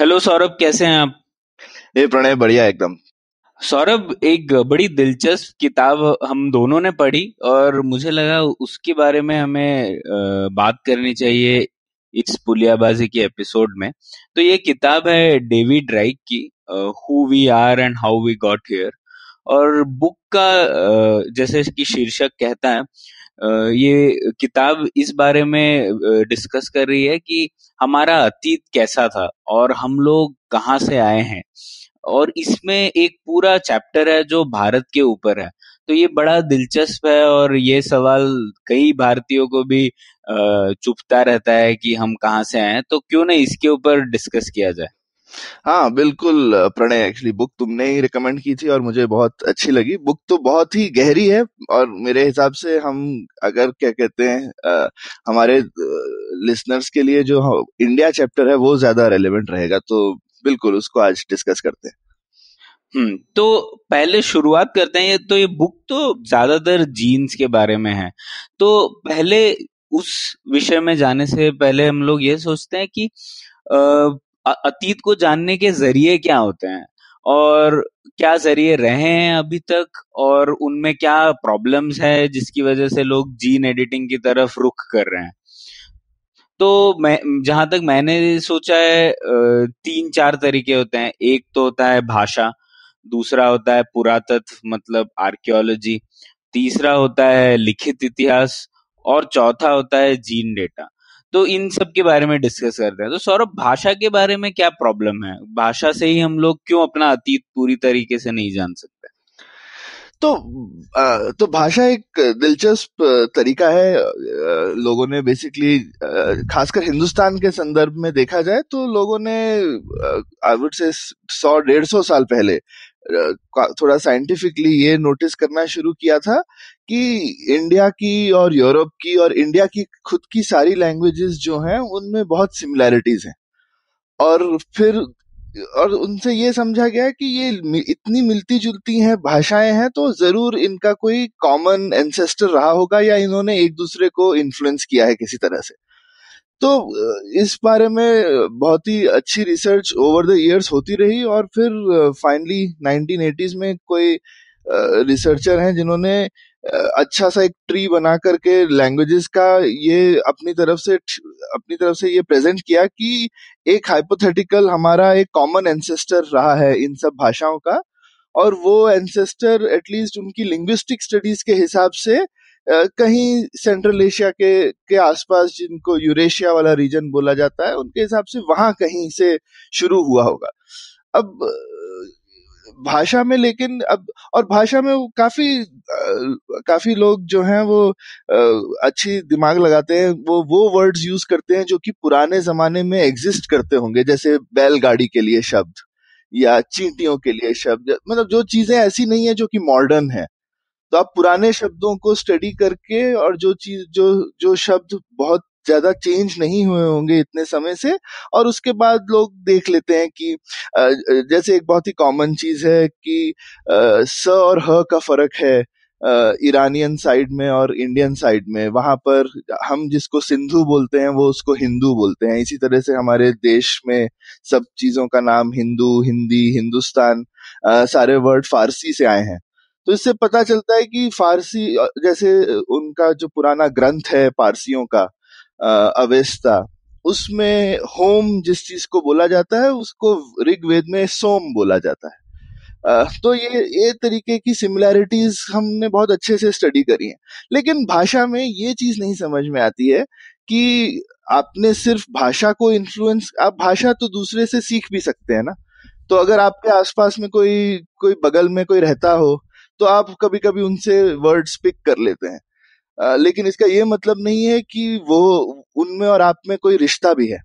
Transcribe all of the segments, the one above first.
Hello Saurabh कैसे हैं आप? ये प्रणय बढ़िया एकदम। सौरभ एक बड़ी दिलचस्प किताब हम दोनों ने पढ़ी और मुझे लगा उसके बारे में हमें बात करनी चाहिए इस पुलियाबाजी के एपिसोड में। तो ये किताब है डेविड राइक की who we are and how we got here और बुक का जैसे कि शीर्षक कहता है ये किताब इस बारे में डिस्कस कर रही है कि हमारा अतीत कैसा था और हम लोग कहाँ से आए हैं। और इसमें एक पूरा चैप्टर है जो भारत के ऊपर है। तो ये बड़ा दिलचस्प है और ये सवाल कई भारतीयों को भी चुभता रहता है कि हम कहाँ से आए हैं। तो क्यों ना इसके ऊपर डिस्कस किया जाए? हाँ बिल्कुल प्रणय एक्चुअली बुक तुमने ही रिकमेंड की थी और मुझे बहुत अच्छी लगी। बुक तो बहुत ही गहरी है और मेरे हिसाब से हम अगर क्या कहते हैं अ, हमारे लिसनर्स के लिए जो इंडिया चैप्टर है वो ज़्यादा रेलेवेंट रहेगा तो बिल्कुल उसको आज डिस्कस करते हैं। हम्म तो पहले शुरुआत करते हैं तो ये बुक तो ज़्यादातर जीन्स के बारे में है। तो पहले उस विषय में जाने से पहले हम लोग ये सोचते हैं कि अतीत को जानने के ज़रिए क्या होते हैं? और क्या ज़रिए रहे हैं अभी तक? और उनमें क्या प्रॉब्लम्स है जिसकी वजह से लोग जीन एडिटिंग की तरफ़ रुख कर रहे हैं? तो मैं, जहाँ तक मैंने सोचा है तीन चार तरीके होते हैं। एक तो होता है भाषा, दूसरा होता है पुरातत्व मतलब आर्कियोलॉजी तीसरा होता है लिखित इतिहास, और चौथा होता है जीन डेटा तो इन सब के बारे में डिस्कस करते हैं। तो सौरभ, भाषा के बारे में क्या प्रॉब्लम है? भाषा से ही हम लोग क्यों अपना अतीत पूरी तरीके से नहीं जान सकते? तो तो भाषा एक दिलचस्प तरीका है। लोगों ने बेसिकली खासकर हिंदुस्तान के संदर्भ में देखा जाए तो लोगों ने आई वुड से सौ, डेढ़ सौ साल पहले थोड़ा साइंटिफिकली ये नोटिस करना शुरू किया था कि इंडिया की और यूरोप की और इंडिया की खुद की सारी लैंग्वेजेस जो हैं, उनमें बहुत सिमिलैरिटीज हैं। और फिर, और उनसे ये समझा गया कि ये इतनी मिलती जुलती हैं, भाषाएँ हैं तो ज़रूर इनका कोई कॉमन एंसेस्टर रहा होगा या इन्होंने एक दूसरे को इन्फ्लुएंस किया है किसी तरह से। तो इस बारे में बहुत ही अच्छी रिसर्च ओवर द इयर्स होती रही और फिर फाइनली 1980s में कोई रिसर्चर हैं जिन्होंने अच्छा सा एक ट्री बना करके लैंग्वेजेस का ये अपनी तरफ़ से अपनी तरफ़ से ये प्रेजेंट किया कि एक हाइपोथेटिकल हमारा एक कॉमन एंसेस्टर रहा है इन सब भाषाओं का। और वो एंसेस्टर एटलीस्ट उनकी लिंग्विस्टिक स्टडीज़ के हिसाब से कहीं सेंट्रल एशिया के के आसपास जिनको यूरेशिया वाला रीजन बोला जाता है, उनके हिसाब से वहाँ कहीं से शुरू हुआ होगा। अब भाषा में, लेकिन अब, और भाषा में काफ़ी काफ़ी लोग जो हैं वो अच्छी दिमाग लगाते हैं, वो वो वर्ड्स यूज़ करते हैं जो कि पुराने जमाने में एग्जिस्ट करते होंगे, जैसे बैलगाड़ी के लिए शब्द, या चींटियों के लिए शब्द मतलब जो चीज़ें ऐसी नहीं है जो कि मॉडर्न है। तो आप पुराने शब्दों को स्टडी करके और जो चीज़, जो जो शब्द बहुत ज़्यादा चेंज नहीं हुए होंगे इतने समय से। और उसके बाद लोग देख लेते हैं कि जैसे एक बहुत ही कॉमन चीज़ है कि स और ह का फ़र्क है ईरानियन साइड में और इंडियन साइड में। वहाँ पर हम जिसको सिंधु बोलते हैं, वो उसको हिंदू बोलते हैं। इसी तरह से हमारे देश में सब चीज़ों का नाम हिंदू, हिंदी, हिंदुस्तान सारे वर्ड फारसी से आए हैं। तो इससे पता चलता है कि फारसी जैसे उनका जो पुराना ग्रंथ है पारसियों का अवेस्ता। उसमें होम जिस चीज़ को बोला जाता है, उसको ऋग्वेद में सोम बोला जाता है। तो ये ये तरीके की सिमिलैरिटीज हमने बहुत अच्छे से स्टडी करी है। लेकिन भाषा में ये चीज़ नहीं समझ में आती है कि आपने सिर्फ़ भाषा को इन्फ्लुएंस आप भाषा तो दूसरे से सीख भी सकते हैं ना। तो अगर आपके आसपास में कोई कोई बगल में कोई रहता हो तो आप कभी कभी उनसे वर्ड्स पिक कर लेते हैं। लेकिन इसका ये मतलब नहीं है कि वो उनमें और आप में कोई रिश्ता भी है।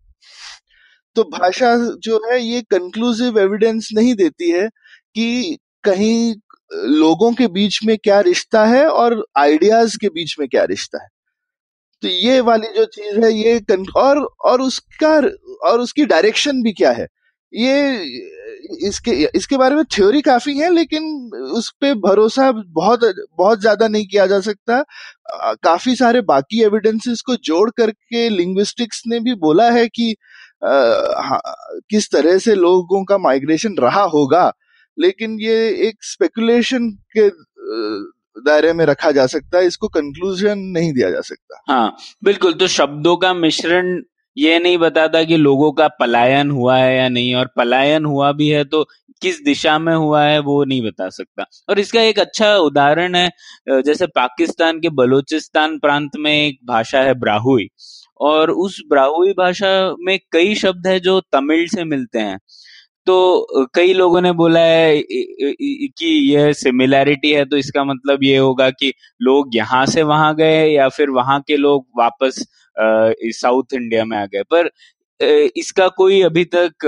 तो भाषा जो है, ये कंक्लूसिव एविडेंस नहीं देती है कि कहीं लोगों के बीच में क्या रिश्ता है और आइडियाज़ के बीच में क्या रिश्ता है। तो ये वाली जो चीज़ है, ये और और उसका, और उसकी डायरेक्शन भी क्या है? ये इसके इसके बारे में थ्योरी काफ़ी है लेकिन उस पर भरोसा बहुत बहुत ज़्यादा नहीं किया जा सकता। काफ़ी सारे बाकी एविडेंसेस को जोड़ करके लिंग्विस्टिक्स ने भी बोला है कि आ, किस तरह से लोगों का माइग्रेशन रहा होगा। लेकिन ये एक स्पेकुलेशन के दायरे में रखा जा सकता है इसको कंक्लूजन नहीं दिया जा सकता। हाँ बिल्कुल तो शब्दों का मिश्रण ये नहीं बताता कि लोगों का पलायन हुआ है या नहीं, और पलायन हुआ भी है तो किस दिशा में हुआ है वो नहीं बता सकता। और इसका एक अच्छा उदाहरण है जैसे पाकिस्तान के बलूचिस्तान प्रांत में एक भाषा है ब्राहुई और उस ब्राहुई भाषा में कई शब्द है जो तमिल से मिलते हैं। तो कई लोगों ने बोला है कि यह सिमिलैरिटी है तो इसका मतलब ये होगा कि लोग यहाँ से वहाँ गए या फिर वहाँ के लोग वापस साउथ इंडिया में आ गए। पर इसका कोई अभी तक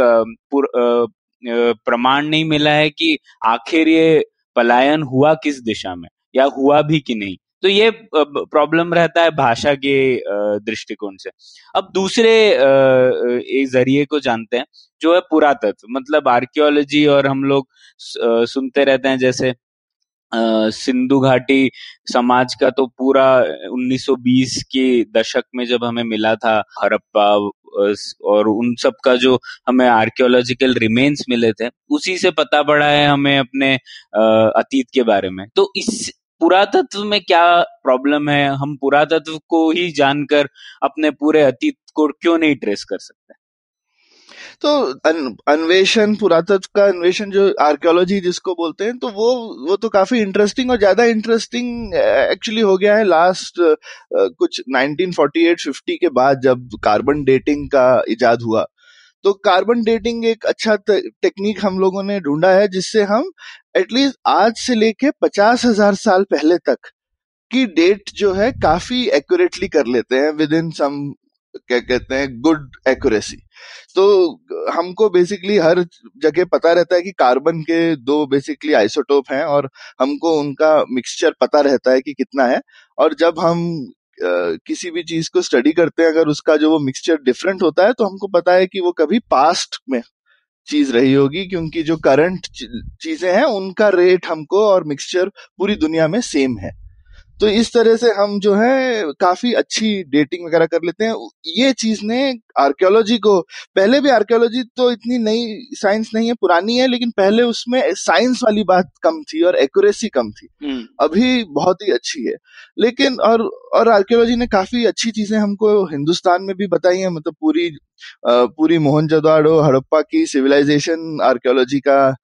प्रमाण नहीं मिला है कि आखिर ये पलायन हुआ किस दिशा में, या हुआ भी कि नहीं। तो ये प्रॉब्लम रहता है भाषा के दृष्टिकोण से। अब दूसरे ज़रिए को जानते हैं, जो है पुरातत्व। मतलब आर्कियोलॉजी और हम लोग सुनते रहते हैं जैसे सिंधु घाटी समाज का तो पूरा 1920 के दशक में जब हमें मिला था हरप्पा और उन सब का जो हमें आर्कियोलॉजिकल रिमेन्स मिले थे, उसी से पता पड़ा है हमें अपने अतीत के बारे में। तो इस पुरातत्व में क्या प्रॉब्लम है? हम पुरातत्व को ही जानकर अपने पूरे अतीत को क्यों नहीं ट्रेस कर सकते? तो अन्वेषण, पुरातत्व का अन्वेषण जो आर्कियोलॉजी जिसको बोलते हैं तो वो वो तो काफ़ी इंटरेस्टिंग और ज़्यादा इंटरेस्टिंग एक्चुअली हो गया है लास्ट कुछ 1948-50 के बाद जब कार्बन डेटिंग का इजाद हुआ। तो कार्बन डेटिंग एक अच्छा टेक्निक हम लोगों ने ढूंढा है जिससे हम एटलीस्ट आज से लेके पचास हज़ार साल पहले तक की डेट जो है काफ़ी एक्यूरेटली कर लेते हैं विद इन सम क्या कहते हैं गुड एक्यूरेसी तो हमको बेसिकली हर जगह पता रहता है कि कार्बन के दो बेसिकली आइसोटोप हैं और हमको उनका मिक्सचर पता रहता है कि कितना है। और जब हम किसी भी चीज़ को स्टडी करते हैं, अगर उसका जो वो मिक्सचर डिफरेंट होता है तो हमको पता है कि वो कभी पास्ट में चीज़ रही होगी, क्योंकि जो करंट चीज़ें हैं, उनका रेट हमको और मिक्सचर पूरी दुनिया में सेम है। तो इस तरह से हम जो है काफ़ी अच्छी डेटिंग वगैरह कर लेते हैं। ये चीज़ ने आर्कियोलॉजी को पहले भी आर्कियोलॉजी तो इतनी नई साइंस नहीं है पुरानी है लेकिन पहले उसमें साइंस वाली बात कम थी और एक्यूरेसी कम थी। हम्म। अभी बहुत ही अच्छी है। लेकिन और और आर्कियोलॉजी ने काफ़ी अच्छी चीज़ें हमको हिंदुस्तान में भी बताई है मतलब पूरी पूरी मोहनजोदाड़ो हड़प्पा की सिविलाइजेशन आर्कियोलॉजी का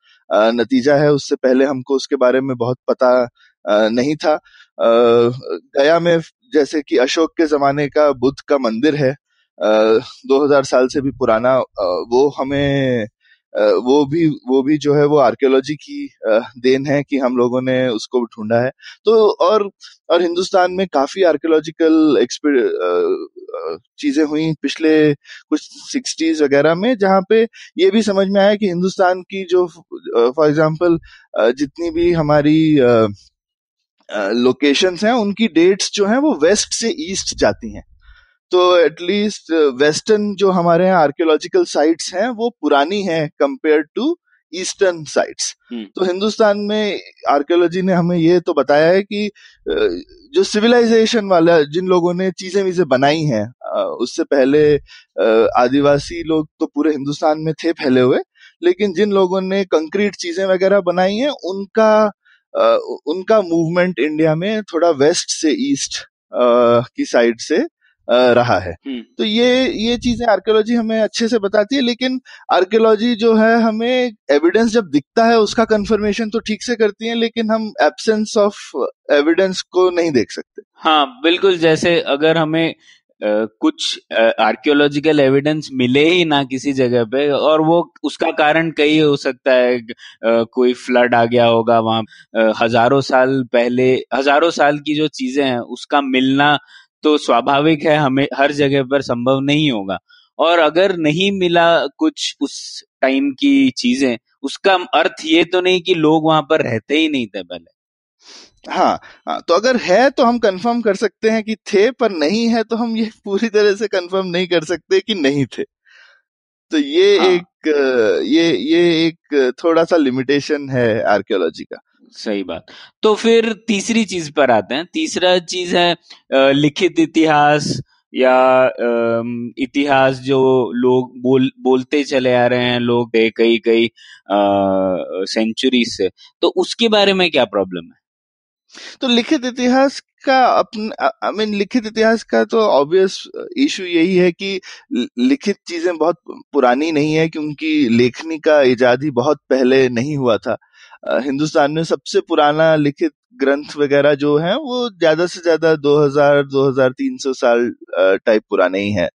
नतीजा है। उससे पहले हमको उसके बारे में बहुत पता नहीं था। गया में जैसे कि अशोक के जमाने का बुद्ध का मंदिर है। दो हज़ार साल से भी पुराना वो हमें वो भी वो भी जो है वो आर्कियोलॉजी की देन है कि हम लोगों ने उसको ढूंढा है। तो और और हिंदुस्तान में काफ़ी आर्कियोलॉजिकल चीज़ें हुई पिछले कुछ सिक्सटीज वगैरह में, जहाँ पे ये भी समझ में आया कि हिंदुस्तान की जो फॉर एग्जांपल जितनी भी हमारी लोकेशंस हैं उनकी डेट्स जो हैं वो वेस्ट से ईस्ट जाती हैं। तो एटलीस्ट वेस्टर्न जो हमारे यहाँ आर्कियोलॉजिकल साइट्स हैं वो पुरानी हैं कंपेयर टू ईस्टर्न साइट्स तो हिंदुस्तान में आर्कियोलॉजी ने हमें ये तो बताया है कि जो सिविलाइजेशन वाला जिन लोगों ने चीज़ें वीजें बनाई हैं उससे पहले आदिवासी लोग तो पूरे हिंदुस्तान में थे फैले हुए लेकिन जिन लोगों ने कंक्रीट चीज़ें वगैरह बनाई हैं उनका उनका मूवमेंट इंडिया में थोड़ा वेस्ट से ईस्ट की साइड से रहा है हम्म। तो ये ये चीज़ें आर्कियोलॉजी हमें अच्छे से बताती है लेकिन आर्कियोलॉजी जो है हमें एविडेंस जब दिखता है उसका कंफर्मेशन तो ठीक से करती है लेकिन हम एब्सेंस ऑफ़ एविडेंस को नहीं देख सकते हाँ बिल्कुल जैसे अगर हमें कुछ आर्कियोलॉजिकल एविडेंस मिले ही ना किसी जगह पे, और वो, उसका कारण कई हो सकता है कोई फ्लड आ गया होगा वहाँ हज़ारों साल पहले, हज़ारों साल की जो चीज़ें हैं, उसका मिलना तो स्वाभाविक है, हमें, हर जगह पर संभव नहीं होगा। और अगर नहीं मिला कुछ उस टाइम की चीज़ें, उसका अर्थ ये तो नहीं कि लोग वहाँ पर रहते ही नहीं थे पहले। हाँ, हाँ तो अगर है तो हम कंफर्म कर सकते हैं कि थे पर नहीं है तो हम ये पूरी तरह से कंफर्म नहीं कर सकते कि नहीं थे। तो ये हाँ. एक ये ये एक थोड़ा सा लिमिटेशन है आर्कियोलॉजी का। सही बात। तो फिर तीसरी चीज़ पर आते हैं। तीसरा चीज़ है लिखित इतिहास या इतिहास जो लोग बोल बोलते चले आ रहे हैं लोग कई कई सेंचुरी से। तो उसके बारे में क्या प्रॉब्लम है? तो लिखित इतिहास का अपने आई मीन लिखित इतिहास का तो ऑब्वियस इशू यही है कि लिखित चीज़ें बहुत पुरानी नहीं है क्योंकि लेखनी का इजाद ही बहुत पहले नहीं हुआ था हिंदुस्तान में सबसे पुराना लिखित ग्रंथ वगैरह जो है वो ज़्यादा से ज़्यादा 2000 2300 साल टाइप पुराने ही है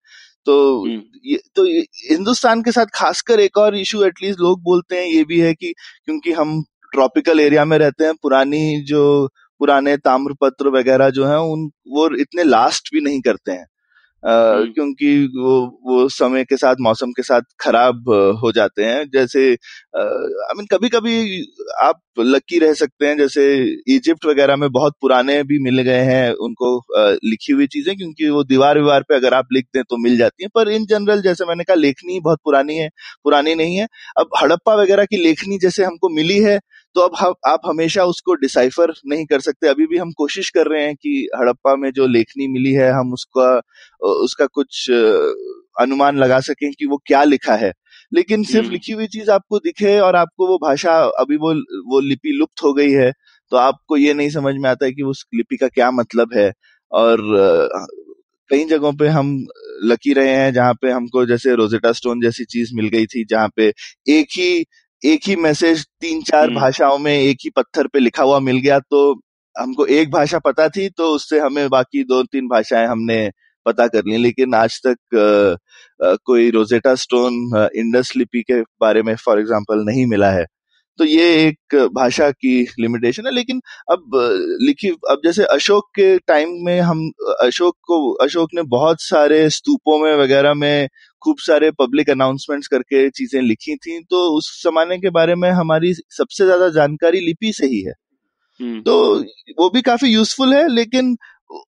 तो हम्म। ये तो हिंदुस्तान के साथ खासकर एक और इशू एटलीस्ट लोग बोलते हैं ये भी है कि क्योंकि हम ट्रॉपिकल एरिया में रहते हैं पुरानी जो पुराने ताम्रपत्र वगैरह जो है उन वो इतने लास्ट भी नहीं करते हैं। हम्म। क्योंकि वो वो समय के साथ मौसम के साथ खराब हो जाते हैं। जैसे आई मीन कभी कभी आप लकी रह सकते हैं। जैसे इजिप्ट वगैरह में बहुत पुराने भी मिल गए हैं उनको आ, लिखी हुई चीज़ें क्योंकि वो दीवार विवार पे अगर आप लिख दें तो मिल जाती हैं। पर इन जनरल जैसे मैंने कहा लेखनी बहुत पुरानी है पुरानी नहीं है। अब हड़प्पा वगैरह की लेखनी जैसे हमको मिली है तो अब हम आप हमेशा उसको डिसाइफर नहीं कर सकते। अभी भी हम कोशिश कर रहे हैं कि हड़प्पा में जो लेखनी मिली है हम उसका उसका कुछ अनुमान लगा सकें कि वो क्या लिखा है। लेकिन सिर्फ़ हम्म। लिखी हुई चीज़ आपको दिखे और आपको वो भाषा अभी वो वो लिपि लुप्त हो गई है तो आपको ये नहीं समझ में आता है कि उस लिपि का क्या मतलब है। और कई जगहों पे हम लकी रहे हैं जहाँ पे हमको जैसे रोजेटा स्टोन जैसी चीज़ मिल गई थी जहाँ पे एक ही एक ही मैसेज तीन चार हम्म। भाषाओं में एक ही पत्थर पे लिखा हुआ मिल गया तो हमको एक भाषा पता थी तो उससे हमें बाकी दो तीन भाषाएँ हमने पता कर ली। लेकिन आज तक आ, आ, कोई रोजेटा स्टोन इंडस लिपि के बारे में फॉर एग्ज़ाम्पल नहीं मिला है। तो ये एक भाषा की लिमिटेशन है। लेकिन अब लिखी अब जैसे अशोक के टाइम में हम अशोक को अशोक ने बहुत सारे स्तूपों में वगैरह में खूब सारे पब्लिक अनाउंसमेंट्स करके चीज़ें लिखी थी तो उस जमाने के बारे में हमारी सबसे ज़्यादा जानकारी लिपि से ही है हम्म। तो वो भी काफ़ी यूजफुल है लेकिन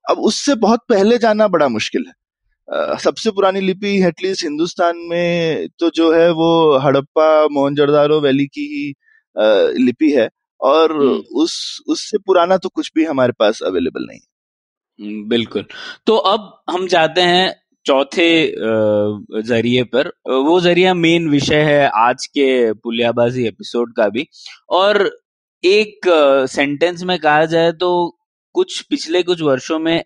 अब उससे बहुत पहले जाना बड़ा मुश्किल है सबसे पुरानी लिपि एटलीस्ट हिंदुस्तान में तो जो है वो हड़प्पा मोहनजोदारो वैली की ही लिपि है और हम्म। उस उससे पुराना तो कुछ भी हमारे पास अवेलेबल नहीं हम्म, बिल्कुल तो अब हम जाते हैं चौथे ज़रिए पर। वो ज़रिया मेन विषय है आज के पुलियाबाजी एपिसोड का भी। और एक सेंटेंस में कहा जाए तो कुछ पिछले कुछ वर्षों में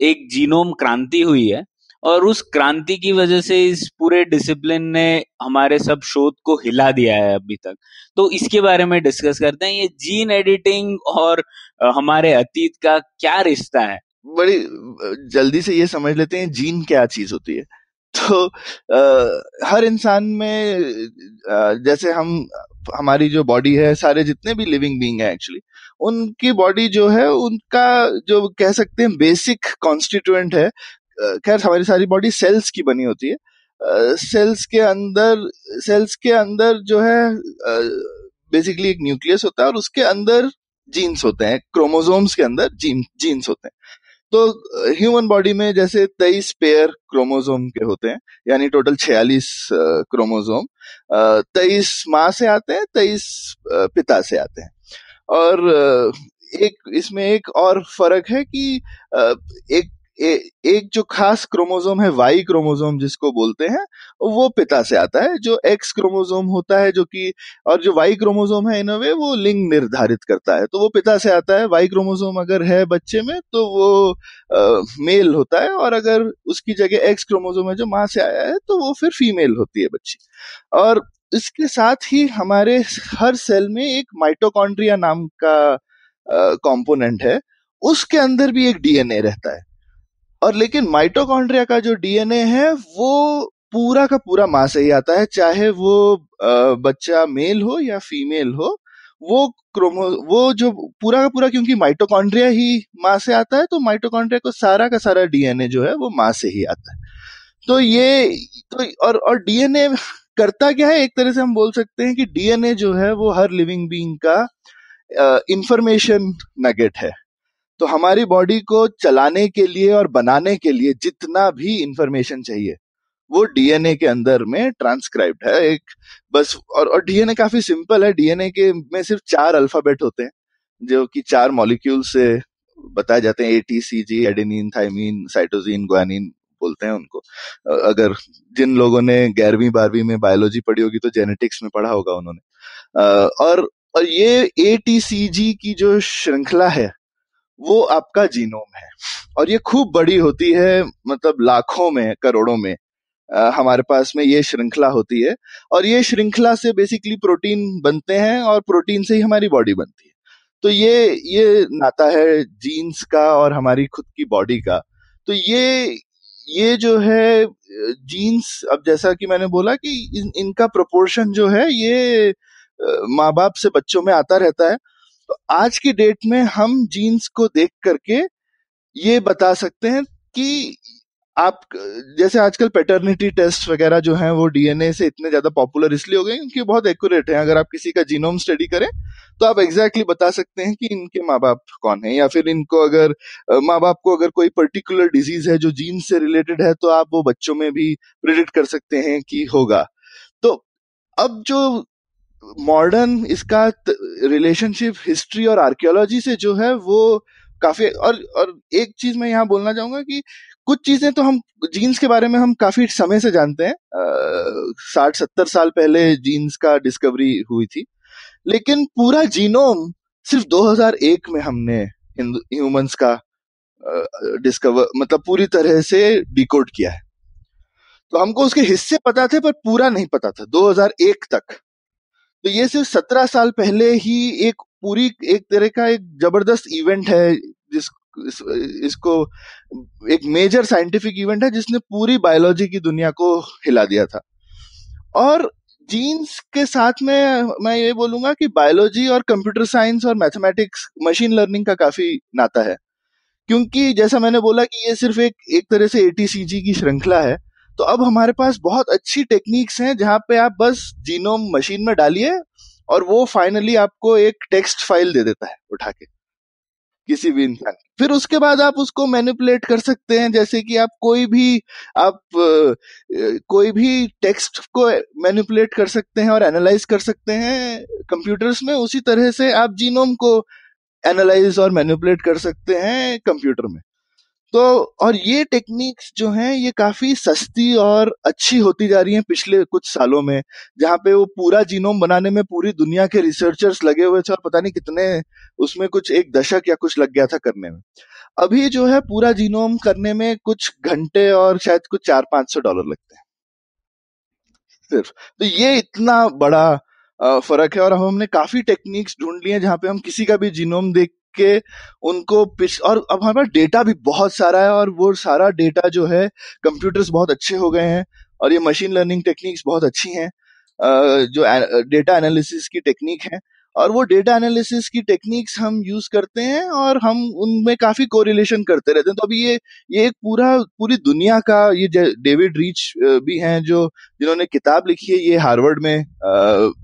एक जीनोम क्रांति हुई है और उस क्रांति की वजह से इस पूरे डिसिप्लिन ने हमारे सब शोध को हिला दिया है अभी तक। तो इसके बारे में डिस्कस करते हैं। ये जीन एडिटिंग और हमारे अतीत का क्या रिश्ता है? बड़ी जल्दी से ये समझ लेते हैं जीन क्या चीज़ होती है। तो आ, हर इंसान में आ, जैसे हम हमारी जो बॉडी है सारे जितने भी लिविंग बींग है एक्चुअली उनकी बॉडी जो है उनका जो कह सकते हैं बेसिक कॉन्स्टिट्यूएंट है खैर हमारी सारी बॉडी सेल्स की बनी होती है। सेल्स के अंदर सेल्स के अंदर जो है बेसिकली एक न्यूक्लियस होता है और उसके अंदर जीन्स होते हैं क्रोमोजोम्स के अंदर जीन जीन्स होते हैं। तो ह्यूमन बॉडी में जैसे तेईस पेयर क्रोमोजोम के होते हैं, यानी टोटल छियालीस क्रोमोजोम तेईस माँ से आते हैं, तेईस पिता से आते हैं। और एक, इसमें एक और फ़र्क है कि एक ए, एक जो खास क्रोमोजोम है वाई क्रोमोजोम जिसको बोलते हैं वो पिता से आता है जो एक्स क्रोमोजोम होता है जो कि और जो वाई क्रोमोजोम है इन वे वो लिंग निर्धारित करता है। तो वो पिता से आता है वाई क्रोमोजोम अगर है बच्चे में तो वो आ, मेल होता है और अगर उसकी जगह एक्स क्रोमोजोम है जो माँ से आया है तो वो फिर फीमेल होती है बच्ची। और इसके साथ ही हमारे हर सेल में एक माइटोकॉन्ड्रिया नाम का कंपोनेंट है उसके अंदर भी एक डीएनए रहता है। और लेकिन माइटोकॉन्ड्रिया का जो डीएनए है, वो पूरा का पूरा माँ से ही आता है, चाहे वो बच्चा मेल हो या फीमेल हो, वो क्रोमो वो जो पूरा का पूरा क्योंकि माइटोकॉन्ड्रिया ही माँ से आता है तो माइटोकॉन्ड्रिया को सारा का सारा डीएनए जो है, वो माँ से ही आता है। तो ये तो और और डीएनए करता क्या है? एक तरह से हम बोल सकते हैं कि डीएनए जो है, वो हर लिविंग बींग का इंफॉर्मेशन नगेट है। तो हमारी बॉडी को चलाने के लिए और बनाने के लिए जितना भी इंफॉर्मेशन चाहिए वो डीएनए के अंदर में ट्रांसक्राइब्ड है एक बस और, और डीएनए काफ़ी सिंपल है। डीएनए के में सिर्फ़ चार अल्फ़ाबेट होते हैं जो कि चार मॉलिक्यूल से बताए जाते हैं। A T C G adenine thymine cytosine guanine बोलते हैं उनको। अगर जिन लोगों ने ग्यारहवीं बारहवीं में बायोलॉजी पढ़ी होगी तो जेनेटिक्स में पढ़ा होगा उन्होंने। और और ये ए टी सी जी की जो श्रृंखला है वो आपका जीनोम है। और ये खूब बड़ी होती है मतलब लाखों में करोड़ों में। आ, हमारे पास में ये श्रृंखला होती है। और ये श्रृंखला से बेसिकली प्रोटीन बनते हैं और प्रोटीन से ही हमारी बॉडी बनती है। तो ये ये नाता है जीन्स का और हमारी खुद की बॉडी का। तो ये ये जो है जीन्स अब जैसा कि मैंने बोला कि इन, इनका प्रोपोर्शन जो है ये माँ बाप से बच्चों में आता रहता है। तो आज की डेट में हम जीन्स को देख करके ये बता सकते हैं कि आप, जैसे आजकल पेटर्निटी टेस्ट वगैरह जो हैं, वो डीएनए से इतने ज़्यादा पॉपुलर इसलिए हो गए क्योंकि बहुत एक्यूरेट है। अगर आप किसी का जीनोम स्टडी करें तो आप एग्जैक्टली exactly बता सकते हैं कि इनके माँ बाप कौन है, या फिर इनको अगर माँ बाप को अगर कोई पर्टिकुलर डिज़ीज़ है जो जीन से रिलेटेड है तो आप वो बच्चों में भी प्रिडिक्ट कर सकते हैं कि होगा। तो अब जो मॉडर्न इसका रिलेशनशिप हिस्ट्री और आर्कियोलॉजी से जो है वो काफ़ी, और और एक चीज़ मैं यहाँ बोलना चाहूँगा कि कुछ चीज़ें तो हम जीन्स के बारे में हम काफ़ी समय से जानते हैं। साठ, सत्तर साल पहले जीन्स का डिस्कवरी हुई थी। लेकिन पूरा जीनोम सिर्फ़ 2001 में हमने ह्यूमंस का डिस्कवर मतलब पूरी तरह से डिकोड किया है। तो हमको उसके हिस्से पता थे पर पूरा नहीं पता था 2001 तक। तो ये सिर्फ़ सत्रह साल पहले ही एक पूरी एक तरह का एक ज़बरदस्त इवेंट है जिस इस, इसको एक मेजर साइंटिफिक इवेंट है जिसने पूरी बायोलॉजी की दुनिया को हिला दिया था। और जीन्स के साथ में मैं ये बोलूँगा कि बायोलॉजी और कंप्यूटर साइंस और मैथमेटिक्स मशीन लर्निंग का काफ़ी नाता है। क्योंकि जैसा मैंने बोला कि ये सिर्फ़ एक एक तरह से एटीसीजी की श्रृंखला है तो अब हमारे पास बहुत अच्छी टेक्निक्स हैं जहाँ पे आप बस जीनोम मशीन में डालिए और वो फाइनली आपको एक टेक्स्ट फ़ाइल दे देता है उठा के किसी भी इंसान फिर उसके बाद आप उसको मैनिपुलेट कर सकते हैं, जैसे कि आप कोई भी, आप कोई भी टेक्स्ट को मैनिपुलेट कर सकते हैं और एनालाइज कर सकते हैं कंप्यूटर्स में, उसी तरह से आप जीनोम को एनालाइज और मैनिपुलेट कर सकते हैं कंप्यूटर में। तो और ये टेक्निक्स जो हैं, ये काफ़ी सस्ती और अच्छी होती जा रही हैं पिछले कुछ सालों में, जहाँ पे वो पूरा जीनोम बनाने में पूरी दुनिया के रिसर्चर्स लगे हुए थे और पता नहीं कितने उसमें कुछ एक दशक या कुछ लग गया था करने में। अभी जो है पूरा जीनोम करने में कुछ घंटे और शायद कुछ चार पाँच सौ डॉलर लगते हैं। सिर्फ़ तो ये इतना बड़ा फ़र्क है और हमने काफ़ी टेक्निक्स ढूंढ लिए जहाँ पे हम किसी का भी जीनोम देख के उनको पिछ, और अब हमारे पास डेटा भी बहुत सारा है और वो सारा डेटा जो है कंप्यूटर्स बहुत अच्छे हो गए हैं और ये मशीन लर्निंग टेक्निक्स बहुत अच्छी हैं। जो डेटा एनालिसिस की टेक्निक है। और वो डेटा एनालिसिस की टेक्निक्स हम यूज़ करते हैं और हम उनमें काफ़ी कोरिलेशन करते रहते हैं। तो अभी ये ये एक पूरा पूरी दुनिया का ये डेविड रीच भी हैं जो जिन्होंने किताब लिखी है ये हार्वर्ड में आ,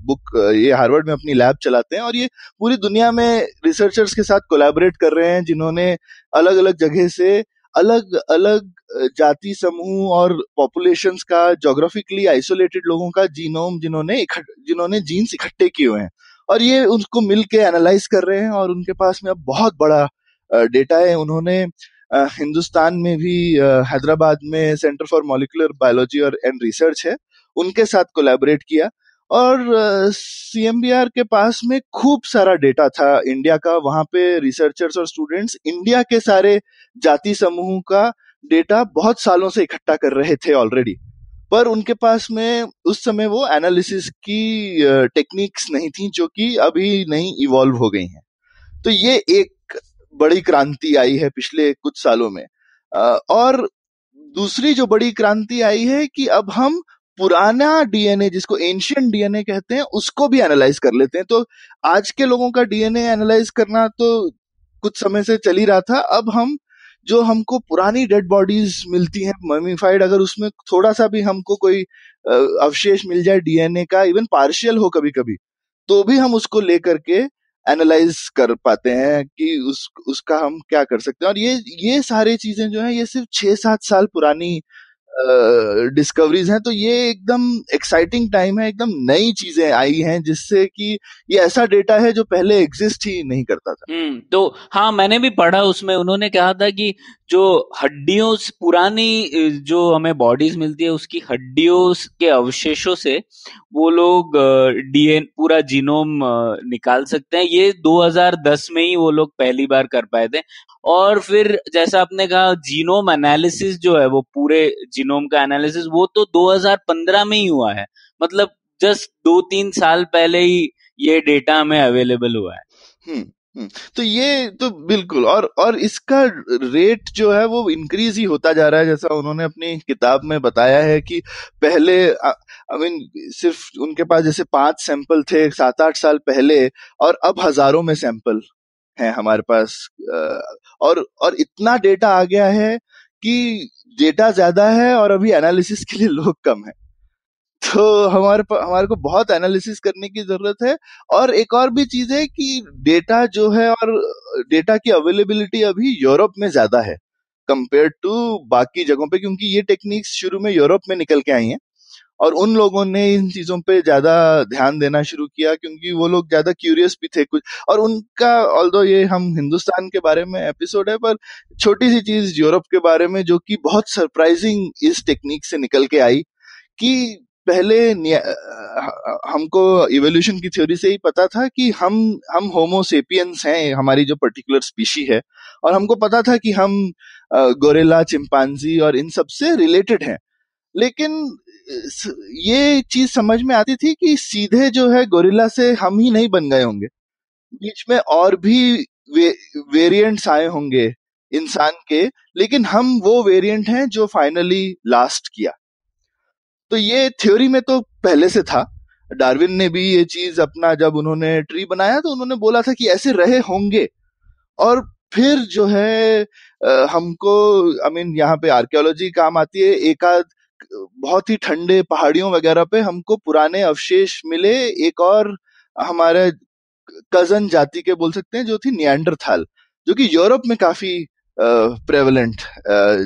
बुक ये हार्वर्ड में अपनी लैब चलाते हैं और ये पूरी दुनिया में रिसर्चर्स के साथ कोलैबोरेट कर रहे हैं जिन्होंने अलग अलग जगह से अलग अलग जाति समूह और पॉपुलेशन का जोग्राफिकली आइसोलेटेड लोगों का जीनोम जिन्होंने जिन्होंने जीन्स इकट्ठे किए हुए हैं। और ये उनको मिल के एनालाइज कर रहे हैं और उनके पास में अब बहुत बड़ा डेटा है। उन्होंने हिंदुस्तान में भी हैदराबाद में सेंटर फॉर मॉलिकुलर बायोलॉजी और एंड रिसर्च है। उनके साथ कोलैबोरेट किया और सीएमबीआर के पास में खूब सारा डेटा था इंडिया का। वहाँ पे रिसर्चर्स और स्टूडेंट्स इंडिया के सारे जाति समूह का डेटा बहुत सालों से इकट्ठा कर रहे थे ऑलरेडी पर उनके पास में उस समय वो एनालिसिस की टेक्निक्स नहीं थी जो कि अभी नहीं इवॉल्व हो गई हैं। तो ये एक बड़ी क्रांति आई है पिछले कुछ सालों में। और दूसरी जो बड़ी क्रांति आई है कि अब हम पुराना डीएनए जिसको एंशियंट डीएनए कहते हैं, उसको भी एनालाइज कर लेते हैं। तो आज के लोगों का डीएनए एनालाइज करना तो कुछ समय से चल ही रहा था, अब हम जो हमको पुरानी डेड बॉडीज मिलती हैं ममीफाइड अगर उसमें थोड़ा सा भी हमको कोई अवशेष मिल जाए डीएनए का इवन पार्शियल हो कभी कभी तो भी हम उसको लेकर के एनालाइज कर पाते हैं कि उस, उसका हम क्या कर सकते हैं। और ये ये सारी चीज़ें जो है, ये सिर्फ़ छह सात साल पुरानी डिस्कवरीज हैं तो ये एकदम एक्साइटिंग टाइम है, एकदम नई चीज़ें आई हैं, जिससे कि ये ऐसा डेटा है जो पहले एग्जिस्ट ही नहीं करता था। हम्म तो हाँ मैंने भी पढ़ा उसमें, उन्होंने कहा था कि जो हड्डियों पुरानी जो हमें बॉडीज मिलती है, उसकी हड्डियों के अवशेषों से वो लोग डीएन पूरा जीनोम निकाल सकते हैं। ये 2010 में ही वो लोग पहली बार कर पाए थे। और फिर जैसा आपने कहा जीनोम एनालिसिस जो है, वो पूरे जीनोम का एनालिसिस वो तो 2015 में ही हुआ है। मतलब जस्ट दो तीन साल पहले ही ये डेटा हमें अवेलेबल हुआ है। हम्म हम्म, तो ये तो बिल्कुल और और इसका रेट जो है वो इंक्रीज ही होता जा रहा है जैसा उन्होंने अपनी किताब में बताया है कि पहले आई मीन सिर्फ़ उनके पास जैसे पाँच सैंपल थे सात आठ साल पहले और अब हज़ारों में सैंपल हैं हमारे पास और और इतना डेटा आ गया है कि डेटा ज़्यादा है और अभी एनालिसिस के लिए लोग कम है। तो हमारे हमारे को बहुत एनालिसिस करने की ज़रूरत है और एक और भी चीज़ है कि डेटा जो है और डेटा की अवेलेबिलिटी अभी यूरोप में ज़्यादा है कंपेयर टू बाकी जगहों पे, क्योंकि ये टेक्निक्स शुरू में यूरोप में निकल के आई हैं। और उन लोगों ने इन चीज़ों पे ज़्यादा ध्यान देना शुरू किया क्योंकि वो लोग ज़्यादा क्यूरियस भी थे कुछ। और उनका ऑल ये हम हिंदुस्तान के बारे में एपिसोड है, पर छोटी सी चीज़ यूरोप के बारे में जो कि बहुत सरप्राइजिंग इस टेक्निक से निकल के आई कि पहले हमको इवोल्यूशन की थ्योरी से ही पता था कि हम हम होमोसेपियंस हैं, हमारी जो पर्टिकुलर स्पीशी है। और हमको पता था कि हम गोरेला चिंपांजी और इन सबसे रिलेटेड हैं। लेकिन ये चीज़ समझ में आती थी कि सीधे जो है गोरिल्ला से हम ही नहीं बन गए होंगे। बीच में और भी वे, वेरिएंट्स आए होंगे इंसान के लेकिन हम वो वेरिएंट हैं जो फाइनली लास्ट किया। तो ये थ्योरी में तो पहले से था। डार्विन ने भी ये चीज़ अपना जब उन्होंने ट्री बनाया तो उन्होंने बोला था कि ऐसे रहे होंगे। और फिर जो है हमको आई मीन यहाँ पे आर्कियोलॉजी काम आती है। एक आध बहुत ही ठंडे पहाड़ियों वगैरह पे हमको पुराने अवशेष मिले। एक और हमारे कज़न जाति के बोल सकते हैं, जो थी नियंडरथाल जो कि यूरोप में काफ़ी प्रेवलेंट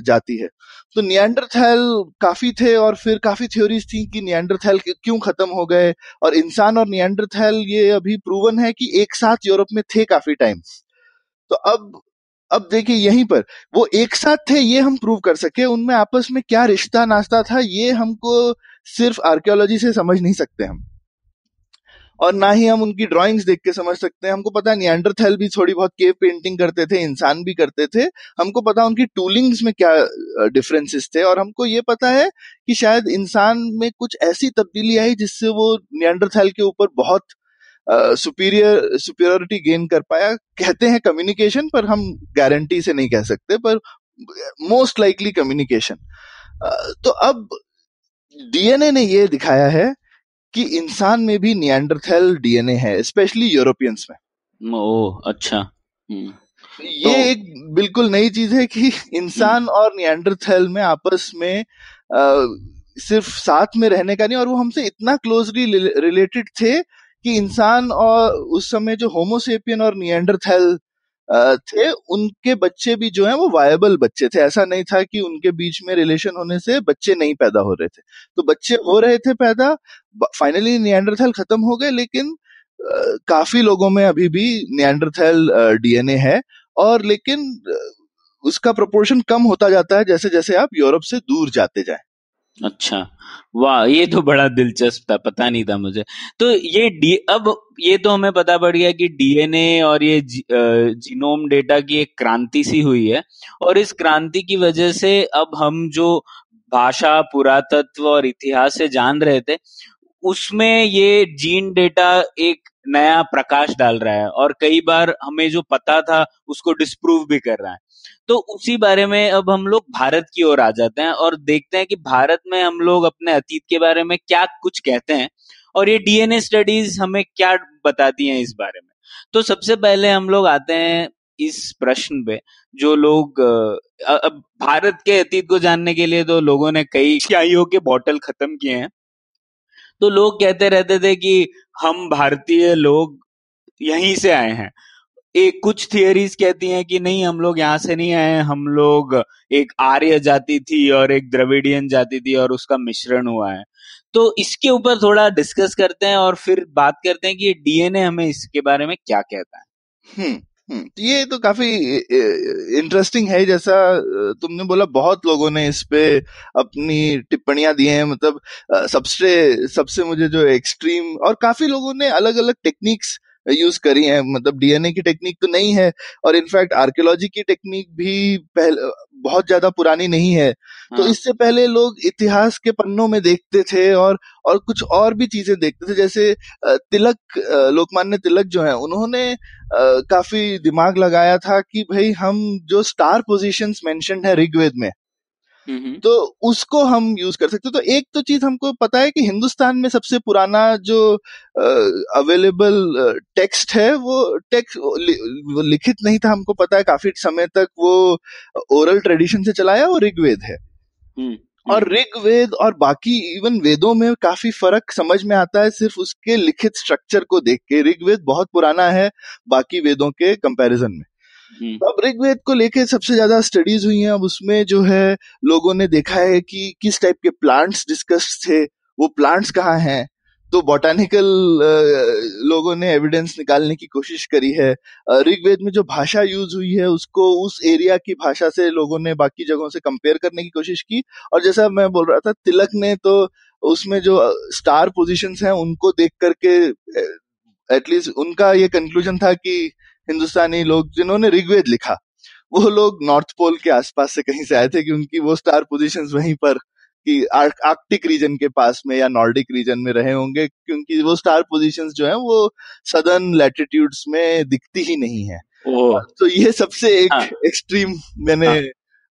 जाति है। तो नियंडरथैल काफ़ी थे और फिर काफ़ी थ्योरीज थी कि नियंडरथैल क्यों खत्म हो गए। और इंसान और नियंडरथैल ये अभी प्रूवन है कि एक साथ यूरोप में थे काफ़ी टाइम तो अब अब देखिए यहीं पर, वो एक साथ थे, ये हम प्रूव कर सके, उनमें आपस में क्या रिश्ता नाश्ता था, ये हमको सिर्फ़ आर्कियोलॉजी से समझ नहीं सकते हम। और ना ही हम उनकी ड्राइंग्स देख के समझ सकते हैं हमको पता है नियंडरथैल भी थोड़ी बहुत केव पेंटिंग करते थे, इंसान भी करते थे, हमको पता उनकी टूलिंग्स में क्या डिफरेंसेस थे, और हमको ये पता है कि शायद इंसान में कुछ ऐसी तब्दीली आई जिससे वो नियंडरथैल के ऊपर बहुत सुपीरियर सुपीरियोरिटी गेन कर पाया कहते हैं कम्युनिकेशन पर हम गारंटी से नहीं कह सकते पर मोस्ट लाइकली कम्युनिकेशन तो अब डीएनए ने ये दिखाया है कि इंसान में भी नियंडरथेल डीएनए है स्पेशली यूरोपियंस में ओ अच्छा हम्म। ये तो, एक बिल्कुल नई चीज़ है कि इंसान हम्म। और नियंडरथेल में आपस में आ, सिर्फ़ साथ में रहने का नहीं और वो हमसे इतना क्लोजली रिलेटेड थे कि इंसान और उस समय जो होमोसेपियन और नियंडरथेल थे, उनके बच्चे भी जो है वो वायबल बच्चे थे। ऐसा नहीं था कि उनके बीच में रिलेशन होने से बच्चे नहीं पैदा हो रहे थे। तो बच्चे हो रहे थे पैदा फाइनली नियंडरथेल खत्म हो गए, लेकिन काफ़ी लोगों में अभी भी नियंडरथेल डीएनए है और लेकिन उसका प्रोपोर्शन कम होता जाता है जैसे जैसे आप यूरोप से दूर जाते जाएँ। अच्छा। वाह ये तो बड़ा दिलचस्प था पता नहीं था मुझे। तो ये डी अब ये तो हमें पता पड़ गया कि डीएनए और ये जी, जीनोम डेटा की एक क्रांति सी हुई है और इस क्रांति की वजह से अब हम जो भाषा पुरातत्व और इतिहास से जान रहे थे उसमें ये जीन डेटा एक नया प्रकाश डाल रहा है और कई बार हमें जो पता था उसको डिस्प्रूव भी कर रहा है। तो उसी बारे में अब हम लोग भारत की ओर आ जाते हैं और देखते हैं कि भारत में हम लोग अपने अतीत के बारे में क्या कुछ कहते हैं और ये डीएनए स्टडीज़ हमें क्या बताती हैं इस बारे में। तो सबसे पहले हम लोग आते हैं इस प्रश्न पे, जो लोग अब भारत के अतीत को जानने के लिए तो लोगों ने कई स्याहियों के बॉटल खत्म किए हैं। तो लोग कहते रहते थे कि हम भारतीय लोग यहीं से आए हैं। एक कुछ थियोरीज कहती हैं कि नहीं, हम लोग यहाँ से नहीं आए हम लोग एक आर्य जाति थी और एक द्रविडियन जाति थी और उसका मिश्रण हुआ है। तो इसके ऊपर थोड़ा डिस्कस करते हैं और फिर बात करते हैं कि डीएनए हमें इसके बारे में क्या कहता है। हम्म हम्म ये तो काफ़ी इंटरेस्टिंग है जैसा तुमने बोला, बहुत लोगों ने इस पे अपनी टिप्पणियाँ दी हैं। मतलब सबसे सबसे मुझे जो एक्सट्रीम और काफ़ी लोगों ने अलग अलग टेक्निक्स यूज़ करी है मतलब डीएनए की टेक्निक तो नहीं है और इनफैक्ट आर्कियोलॉजी की टेक्निक भी पहले बहुत ज़्यादा पुरानी नहीं है हाँ। तो हाँ. इससे पहले लोग इतिहास के पन्नों में देखते थे और और कुछ और भी चीज़ें देखते थे जैसे तिलक लोकमान्य तिलक जो है उन्होंने काफ़ी दिमाग लगाया था कि भाई हम जो स्टार पोजीशंस मेंशनड है ऋग्वेद में तो उसको हम यूज़ कर सकते तो एक तो चीज़ हमको पता है कि हिंदुस्तान में सबसे पुराना जो अवेलेबल टेक्स्ट है वो टेक्स्ट वो लिखित नहीं था हमको पता है। काफ़ी समय तक वो ओरल ट्रेडिशन से चला है वो ऋग्वेद है। और ऋग्वेद और बाकी इवन वेदों में काफ़ी फ़र्क समझ में आता है सिर्फ़ उसके लिखित स्ट्रक्चर को देख के। ऋग्वेद बहुत पुराना है बाकी वेदों के कंपैरिजन में। हम्म। अब ऋग्वेद को लेके सबसे ज़्यादा स्टडीज़ हुई हैं। अब उसमें जो है, लोगों ने देखा है कि किस टाइप के प्लांट्स डिस्कस थे, वो प्लांट्स कहाँ हैं? तो बॉटानिकल लोगों ने एविडेंस निकालने की कोशिश करी है। ऋग्वेद में जो भाषा यूज़ हुई है, उसको उस एरिया की भाषा से लोगों ने बाकी जगहों से कंपेयर करने की कोशिश की। और जैसा मैं बोल रहा था, तिलक ने तो उसमें जो स्टार पोजीशंस हैं, उनको देख करके एटलीस्ट उनका ये कंक्लूजन था कि हिंदुस्तानी लोग जिन्होंने ऋग्वेद लिखा वो लोग नॉर्थ पोल के आसपास से कहीं से आए थे कि उनकी वो स्टार पोजीशंस वहीं पर कि आर्कटिक रीजन के पास में या नॉर्डिक रीजन में रहे होंगे क्योंकि वो स्टार पोजीशंस जो है वो सदर्न लैटिट्यूड्स में दिखती ही नहीं है तो ये सबसे एक हाँ. एक्सट्रीम मैंने हाँ.